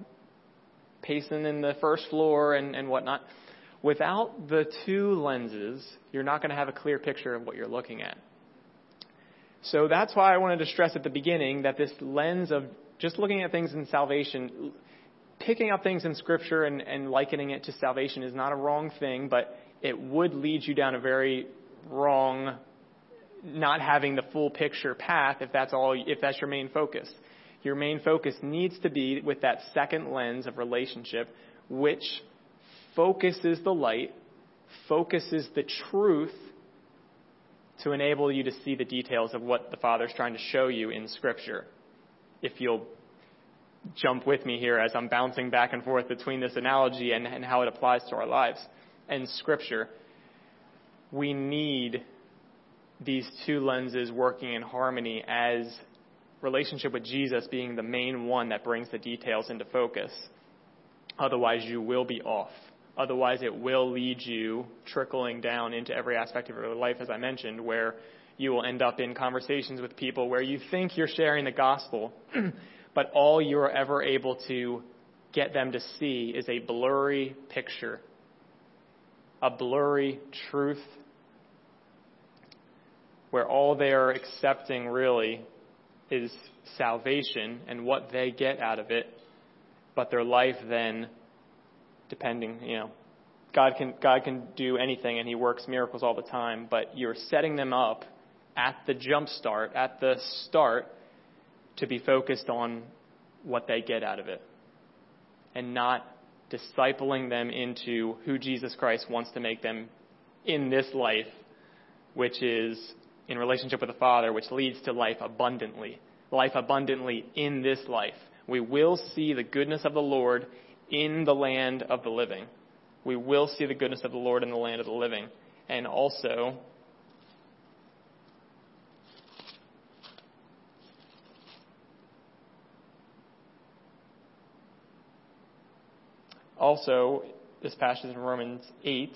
pacing in the first floor and and whatnot. Without the two lenses, you're not going to have a clear picture of what you're looking at. So that's why I wanted to stress at the beginning that this lens of just looking at things in salvation picking up things in Scripture and, and likening it to salvation is not a wrong thing, but it would lead you down a very wrong, not having the full picture path if that's all, if that's your main focus. Your main focus needs to be with that second lens of relationship, which focuses the light, focuses the truth to enable you to see the details of what the Father's trying to show you in Scripture. If you'll jump with me here as I'm bouncing back and forth between this analogy and, and how it applies to our lives and Scripture. We need these two lenses working in harmony as relationship with Jesus being the main one that brings the details into focus. Otherwise, you will be off. Otherwise, it will lead you trickling down into every aspect of your life, as I mentioned, where you will end up in conversations with people where you think you're sharing the gospel, but all you're ever able to get them to see is a blurry picture, a blurry truth, where all they are accepting really is salvation and what they get out of it, but their life then, depending, you know, God can, God can do anything and He works miracles all the time, but you're setting them up at the jump start, at the start, to be focused on what they get out of it and not discipling them into who Jesus Christ wants to make them in this life, which is in relationship with the Father, which leads to life abundantly. Life abundantly in this life. We will see the goodness of the Lord in the land of the living. We will see the goodness of the Lord in the land of the living. And also, also this passage in Romans 8,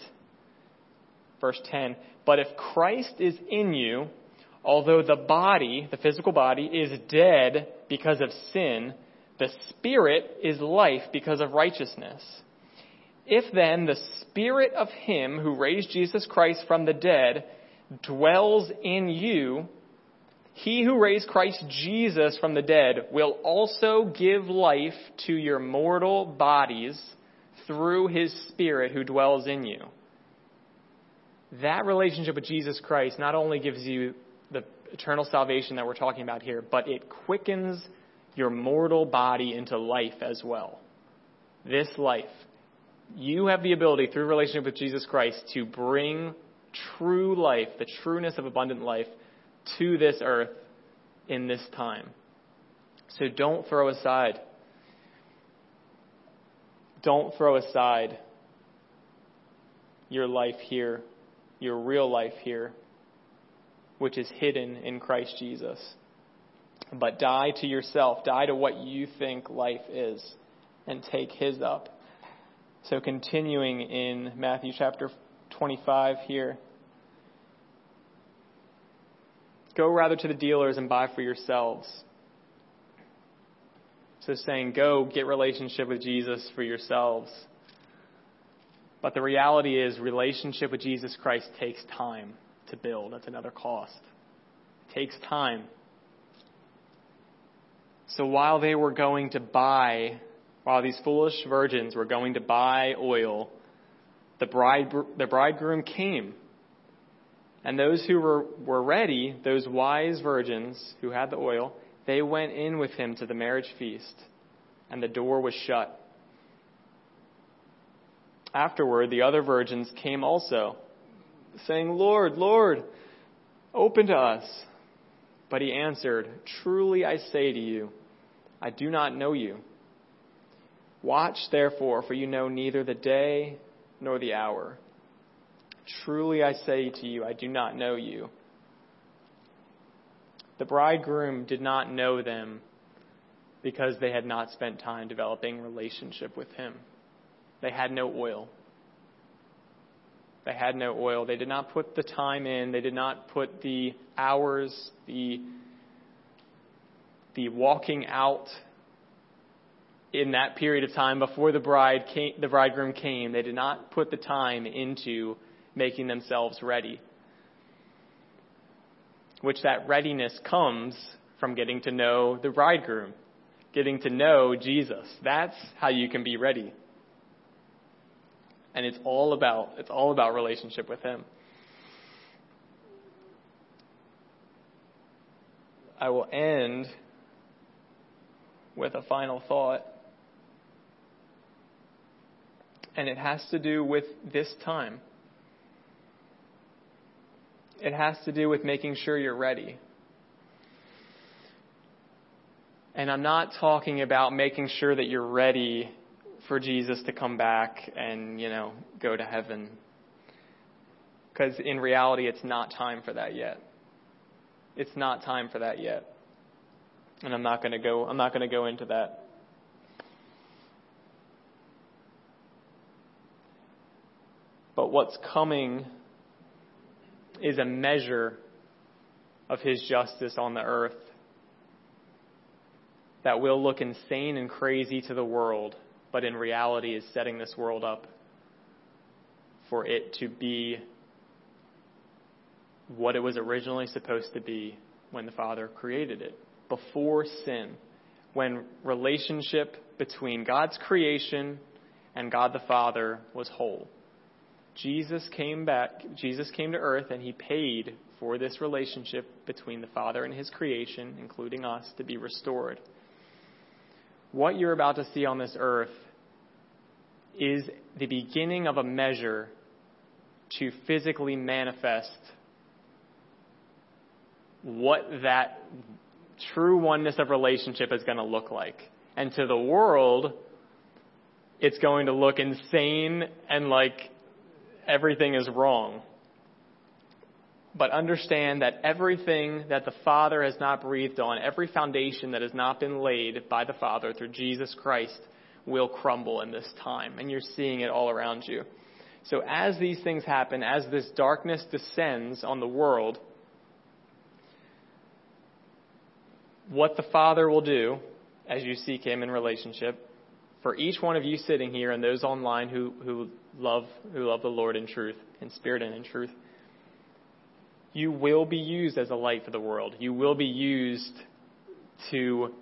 verse 10. But if Christ is in you, although the body, the physical body, is dead because of sin, the spirit is life because of righteousness. If then the spirit of him who raised Jesus Christ from the dead dwells in you, he who raised Christ Jesus from the dead will also give life to your mortal bodies through his Spirit who dwells in you. That relationship with Jesus Christ not only gives you the eternal salvation that we're talking about here, but it quickens your mortal body into life as well. This life. You have the ability through relationship with Jesus Christ to bring true life, the trueness of abundant life, to this earth in this time. So don't throw aside. Don't throw aside your life here, your real life here, which is hidden in Christ Jesus. But die to yourself, die to what you think life is, and take His up. So, continuing in Matthew chapter 25 here. Go rather to the dealers and buy for yourselves. So, saying, go get relationship with Jesus for yourselves. But the reality is, relationship with Jesus Christ takes time to build. That's another cost. It takes time. So while they were going to buy, while these foolish virgins were going to buy oil, the, bride, the bridegroom came. And those who were, were ready, those wise virgins who had the oil, they went in with him to the marriage feast, and the door was shut. Afterward, the other virgins came also, saying, Lord, Lord, open to us. But he answered, Truly I say to you, I do not know you. Watch therefore, for you know neither the day nor the hour. Truly I say to you, I do not know you. The bridegroom did not know them because they had not spent time developing relationship with him. They had no oil. They had no oil. They did not put the time in. They did not put the hours, the, the walking out in that period of time before the bride came, the bridegroom came. They did not put the time into making themselves ready. Which that readiness comes from getting to know the bridegroom, getting to know Jesus. That's how you can be ready and it's all about it's all about relationship with him. I will end with a final thought. And it has to do with this time. It has to do with making sure you're ready. And I'm not talking about making sure that you're ready for Jesus to come back and, you know, go to heaven. Because in reality, it's not time for that yet. It's not time for that yet. And I'm not going to go, I'm not going to go into that. But what's coming is a measure of his justice on the earth that will look insane and crazy to the world but in reality is setting this world up for it to be what it was originally supposed to be when the Father created it, before sin, when relationship between God's creation and God the Father was whole. Jesus came back, Jesus came to earth and he paid for this relationship between the Father and his creation, including us, to be restored what you're about to see on this earth is the beginning of a measure to physically manifest what that true oneness of relationship is going to look like. And to the world, it's going to look insane and like everything is wrong. But understand that everything that the Father has not breathed on, every foundation that has not been laid by the Father through Jesus Christ, will crumble in this time. And you're seeing it all around you. So as these things happen, as this darkness descends on the world, what the Father will do as you seek Him in relationship, for each one of you sitting here and those online who, who love who love the Lord in truth, in spirit and in truth, you will be used as a light for the world. You will be used to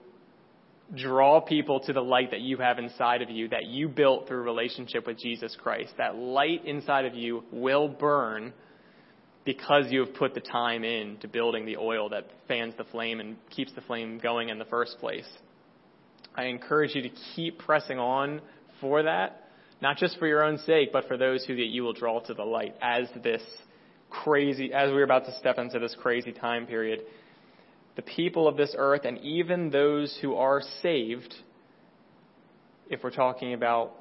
draw people to the light that you have inside of you that you built through relationship with Jesus Christ. That light inside of you will burn because you have put the time in to building the oil that fans the flame and keeps the flame going in the first place. I encourage you to keep pressing on for that, not just for your own sake, but for those who that you will draw to the light as this crazy, as we're about to step into this crazy time period. the people of this earth and even those who are saved, if we're talking about,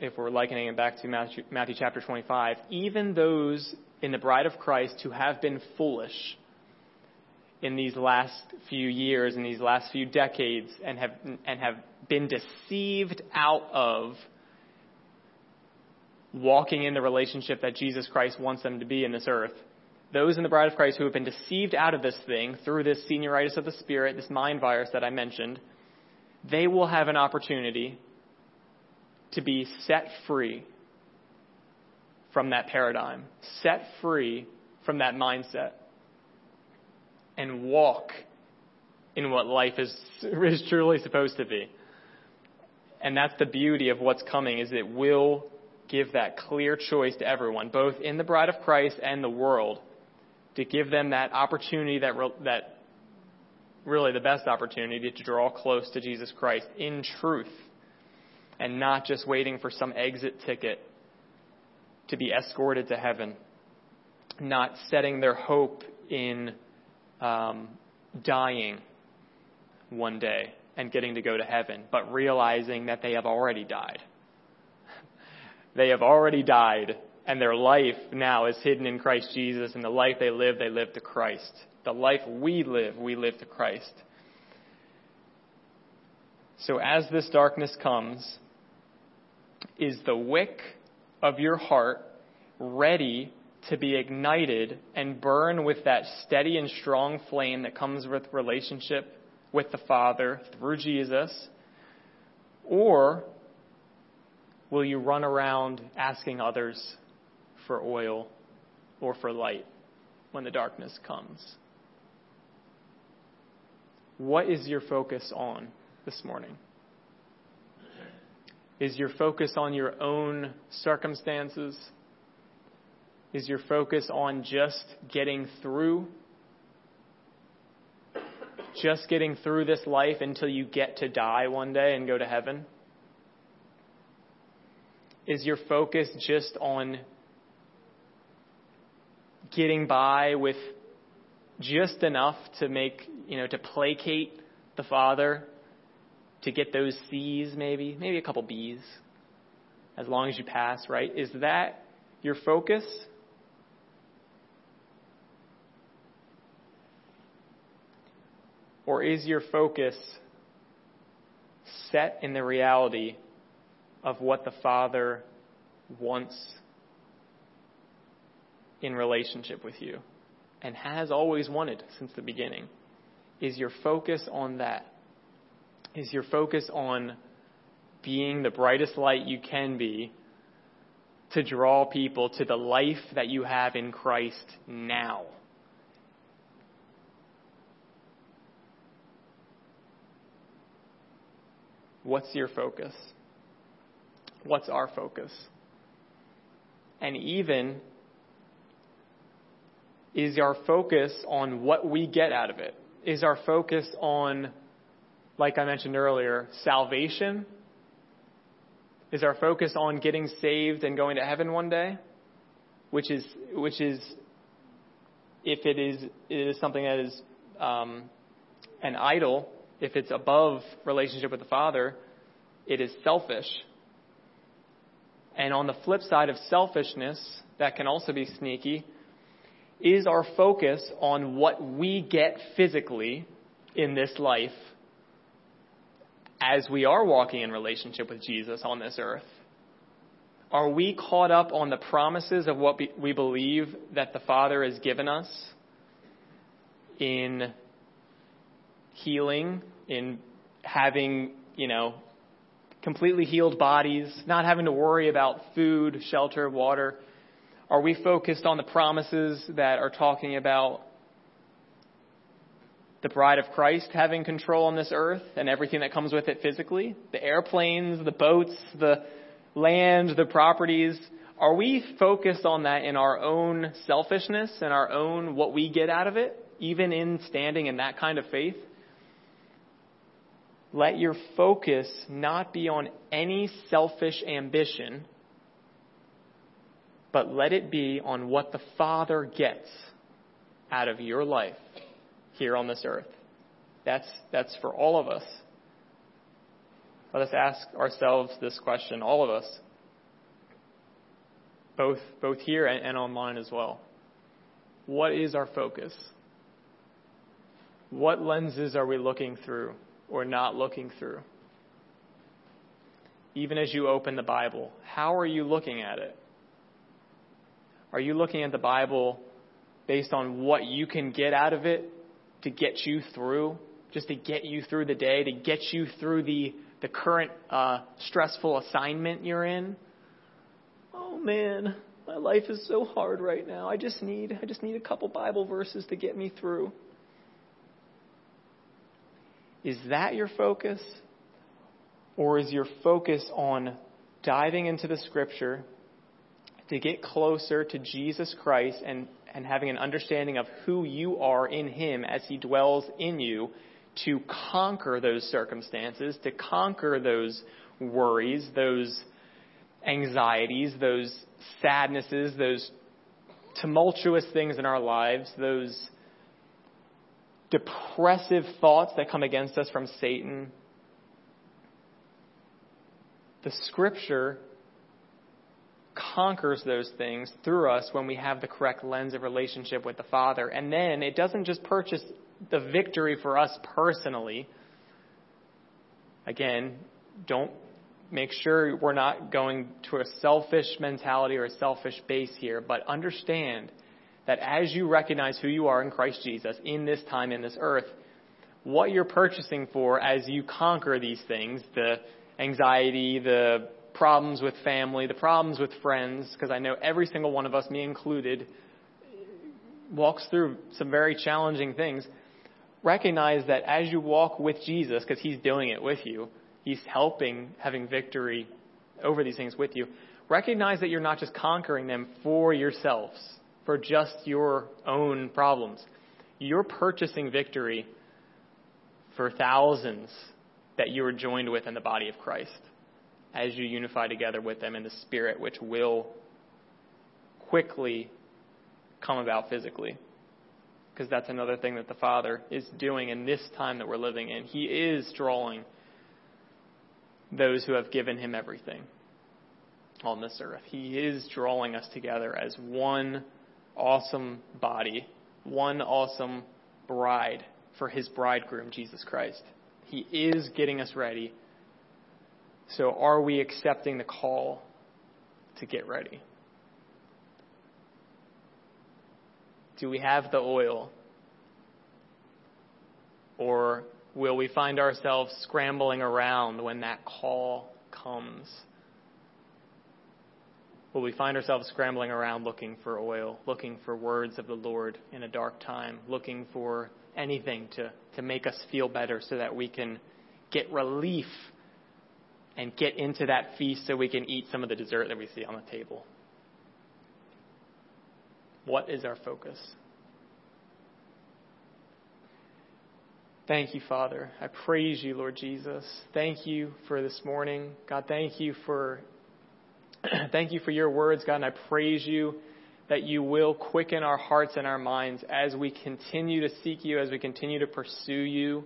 if we're likening it back to Matthew, Matthew chapter 25, even those in the bride of Christ who have been foolish in these last few years, in these last few decades, and have, and have been deceived out of walking in the relationship that Jesus Christ wants them to be in this earth. Those in the bride of Christ who have been deceived out of this thing through this senioritis of the Spirit, this mind virus that I mentioned, they will have an opportunity to be set free from that paradigm, set free from that mindset, and walk in what life is, is truly supposed to be. And that's the beauty of what's coming is it will give that clear choice to everyone, both in the bride of Christ and the world, to give them that opportunity that that really the best opportunity to draw close to Jesus Christ in truth and not just waiting for some exit ticket to be escorted to heaven, not setting their hope in um, dying one day and getting to go to heaven, but realizing that they have already died. they have already died, and their life now is hidden in Christ Jesus, and the life they live, they live to Christ. The life we live, we live to Christ. So as this darkness comes, is the wick of your heart ready to be ignited and burn with that steady and strong flame that comes with relationship with the Father through Jesus? Or will you run around asking others for oil or for light when the darkness comes? What is your focus on this morning? Is your focus on your own circumstances? Is your focus on just getting through? Just getting through this life until you get to die one day and go to heaven? Is your focus just on getting by with just enough to make, you know, to placate the Father to get those C's maybe, maybe a couple B's, as long as you pass, right? Is that your focus? Or is your focus set in the reality of what the Father wants in relationship with you and has always wanted since the beginning? Is your focus on that? is your focus on being the brightest light you can be to draw people to the life that you have in Christ now. What's your focus? What's our focus? And even, is our focus on what we get out of it? Is our focus on like I mentioned earlier, salvation? Is our focus on getting saved and going to heaven one day? Which is, which is, if it is, it is something that is um, an idol, if it's above relationship with the Father, it is selfish. And on the flip side of selfishness, that can also be sneaky, is our focus on what we get physically in this life as we are walking in relationship with Jesus on this earth? Are we caught up on the promises of what we believe that the Father has given us in healing, in having, you know, completely healed bodies, not having to worry about food, shelter, water? Are we focused on the promises that are talking about the bride of Christ having control on this earth and everything that comes with it physically, the airplanes, the boats, the land, the properties, are we focused on that in our own selfishness and our own what we get out of it, even in standing in that kind of faith? Let your focus not be on any selfish ambition, but let it be on what the Father gets out of your life here on this earth. That's, that's for all of us. Let us ask ourselves this question, all of us, both, both here and, and online as well. What is our focus? What lenses are we looking through or not looking through? Even as you open the Bible, how are you looking at it? Are you looking at the Bible based on what you can get out of it to get you through, just to get you through the day, to get you through the, the current uh, stressful assignment you're in? Oh man, my life is so hard right now. I just need I just need a couple Bible verses to get me through. Is that your focus? Or is your focus on diving into the scripture to get closer to Jesus Christ and, and having an understanding of who you are in Him as He dwells in you to conquer those circumstances, to conquer those worries, those anxieties, those sadnesses, those tumultuous things in our lives, those depressive thoughts that come against us from Satan. The scripture conquers those things through us when we have the correct lens of relationship with the Father. And then it doesn't just purchase the victory for us personally. Again, don't make sure we're not going to a selfish mentality or a selfish base here, but understand that as you recognize who you are in Christ Jesus in this time, in this earth, what you're purchasing for as you conquer these things, the anxiety, the problems with family, the problems with friends, because I know every single one of us, me included, walks through some very challenging things. Recognize that as you walk with Jesus, because He's doing it with you, He's helping having victory over these things with you. Recognize that you're not just conquering them for yourselves for just your own problems. You're purchasing victory for thousands that you are joined with in the body of Christ as you unify together with them in the Spirit, which will quickly come about physically. Because that's another thing that the Father is doing in this time that we're living in. He is drawing those who have given Him everything on this earth. He is drawing us together as one awesome body, one awesome bride for his bridegroom, Jesus Christ. He is getting us ready. So, are we accepting the call to get ready? Do we have the oil? Or will we find ourselves scrambling around when that call comes? Will we find ourselves scrambling around looking for oil, looking for words of the Lord in a dark time, looking for anything to, to make us feel better so that we can get relief and get into that feast so we can eat some of the dessert that we see on the table? What is our focus? Thank you, Father. I praise you, Lord Jesus. Thank you for this morning. God, thank you for Thank you for your words, God, and I praise you that you will quicken our hearts and our minds as we continue to seek you, as we continue to pursue you,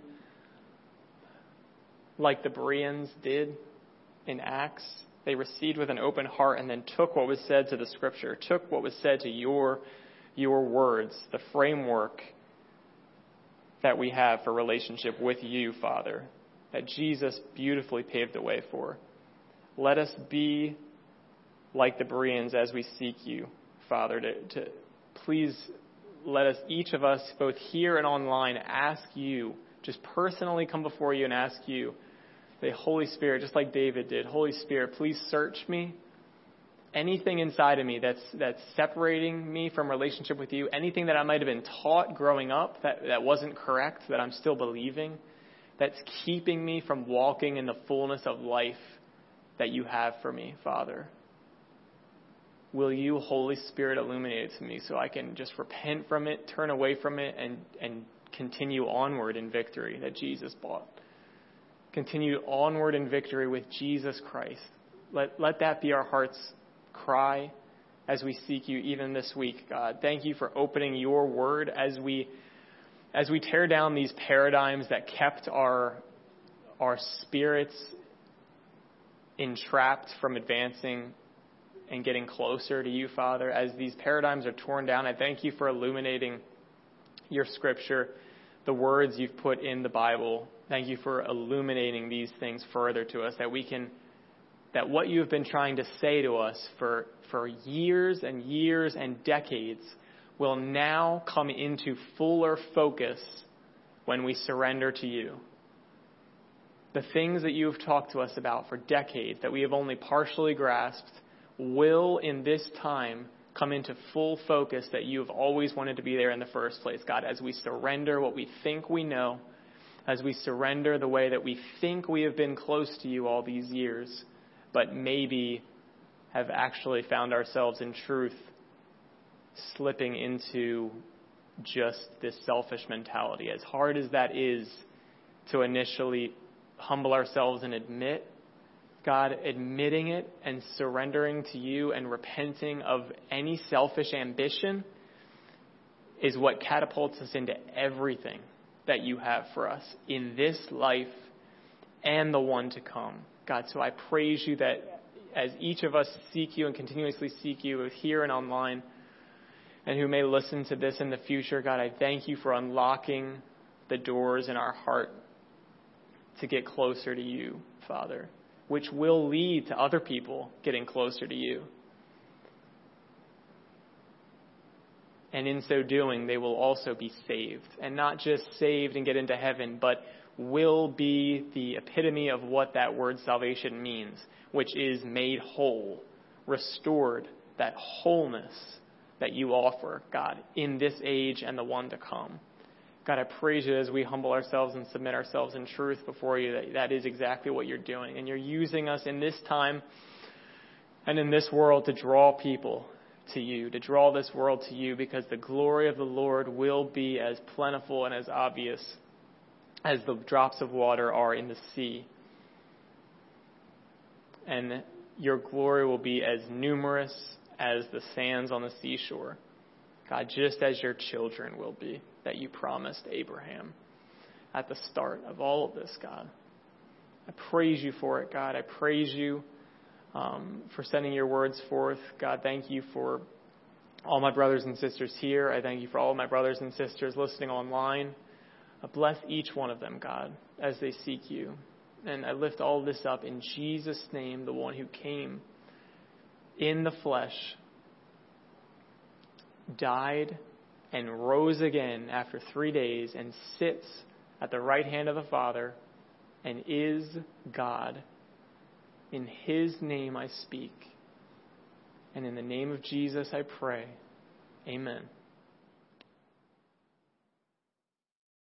like the Bereans did in Acts. They received with an open heart and then took what was said to the scripture, took what was said to your, your words, the framework that we have for relationship with you, Father, that Jesus beautifully paved the way for. Let us be like the Bereans as we seek you, Father, to, to please let us, each of us, both here and online, ask you, just personally come before you and ask you, the Holy Spirit, just like David did, Holy Spirit, please search me. Anything inside of me that's that's separating me from relationship with you, anything that I might have been taught growing up that, that wasn't correct, that I'm still believing, that's keeping me from walking in the fullness of life that you have for me, Father will you, Holy Spirit, illuminate it to me so I can just repent from it, turn away from it, and, and continue onward in victory that Jesus bought. Continue onward in victory with Jesus Christ. Let, let that be our heart's cry as we seek you even this week, God. Thank you for opening your word as we as we tear down these paradigms that kept our, our spirits entrapped from advancing and getting closer to you, Father, as these paradigms are torn down, I thank you for illuminating your scripture, the words you've put in the Bible. Thank you for illuminating these things further to us that we can that what you have been trying to say to us for, for years and years and decades will now come into fuller focus when we surrender to you. The things that you have talked to us about for decades that we have only partially grasped will in this time come into full focus that you have always wanted to be there in the first place, God, as we surrender what we think we know, as we surrender the way that we think we have been close to you all these years, but maybe have actually found ourselves in truth slipping into just this selfish mentality. As hard as that is to initially humble ourselves and admit, God, admitting it and surrendering to you and repenting of any selfish ambition is what catapults us into everything that you have for us in this life and the one to come. God, so I praise you that as each of us seek you and continuously seek you here and online, and who may listen to this in the future, God, I thank you for unlocking the doors in our heart to get closer to you, Father, which will lead to other people getting closer to you. And in so doing, they will also be saved. And not just saved and get into heaven, but will be the epitome of what that word salvation means, which is made whole, restored, that wholeness that you offer, God, in this age and the one to come. God, I praise you as we humble ourselves and submit ourselves in truth before you that that is exactly what you're doing. And you're using us in this time and in this world to draw people to you, to draw this world to you, because the glory of the Lord will be as plentiful and as obvious as the drops of water are in the sea. And your glory will be as numerous as the sands on the seashore. God, just as your children will be, that you promised Abraham at the start of all of this, God. I praise you for it, God. I praise you um, for sending your words forth. God, thank you for all my brothers and sisters here. I thank you for all my brothers and sisters listening online. Uh, bless each one of them, God, as they seek you. And I lift all this up in Jesus' name, the one who came in the flesh, died, and rose again after three days, and sits at the right hand of the Father, and is God. In His name I speak. And in the name of Jesus I pray. Amen.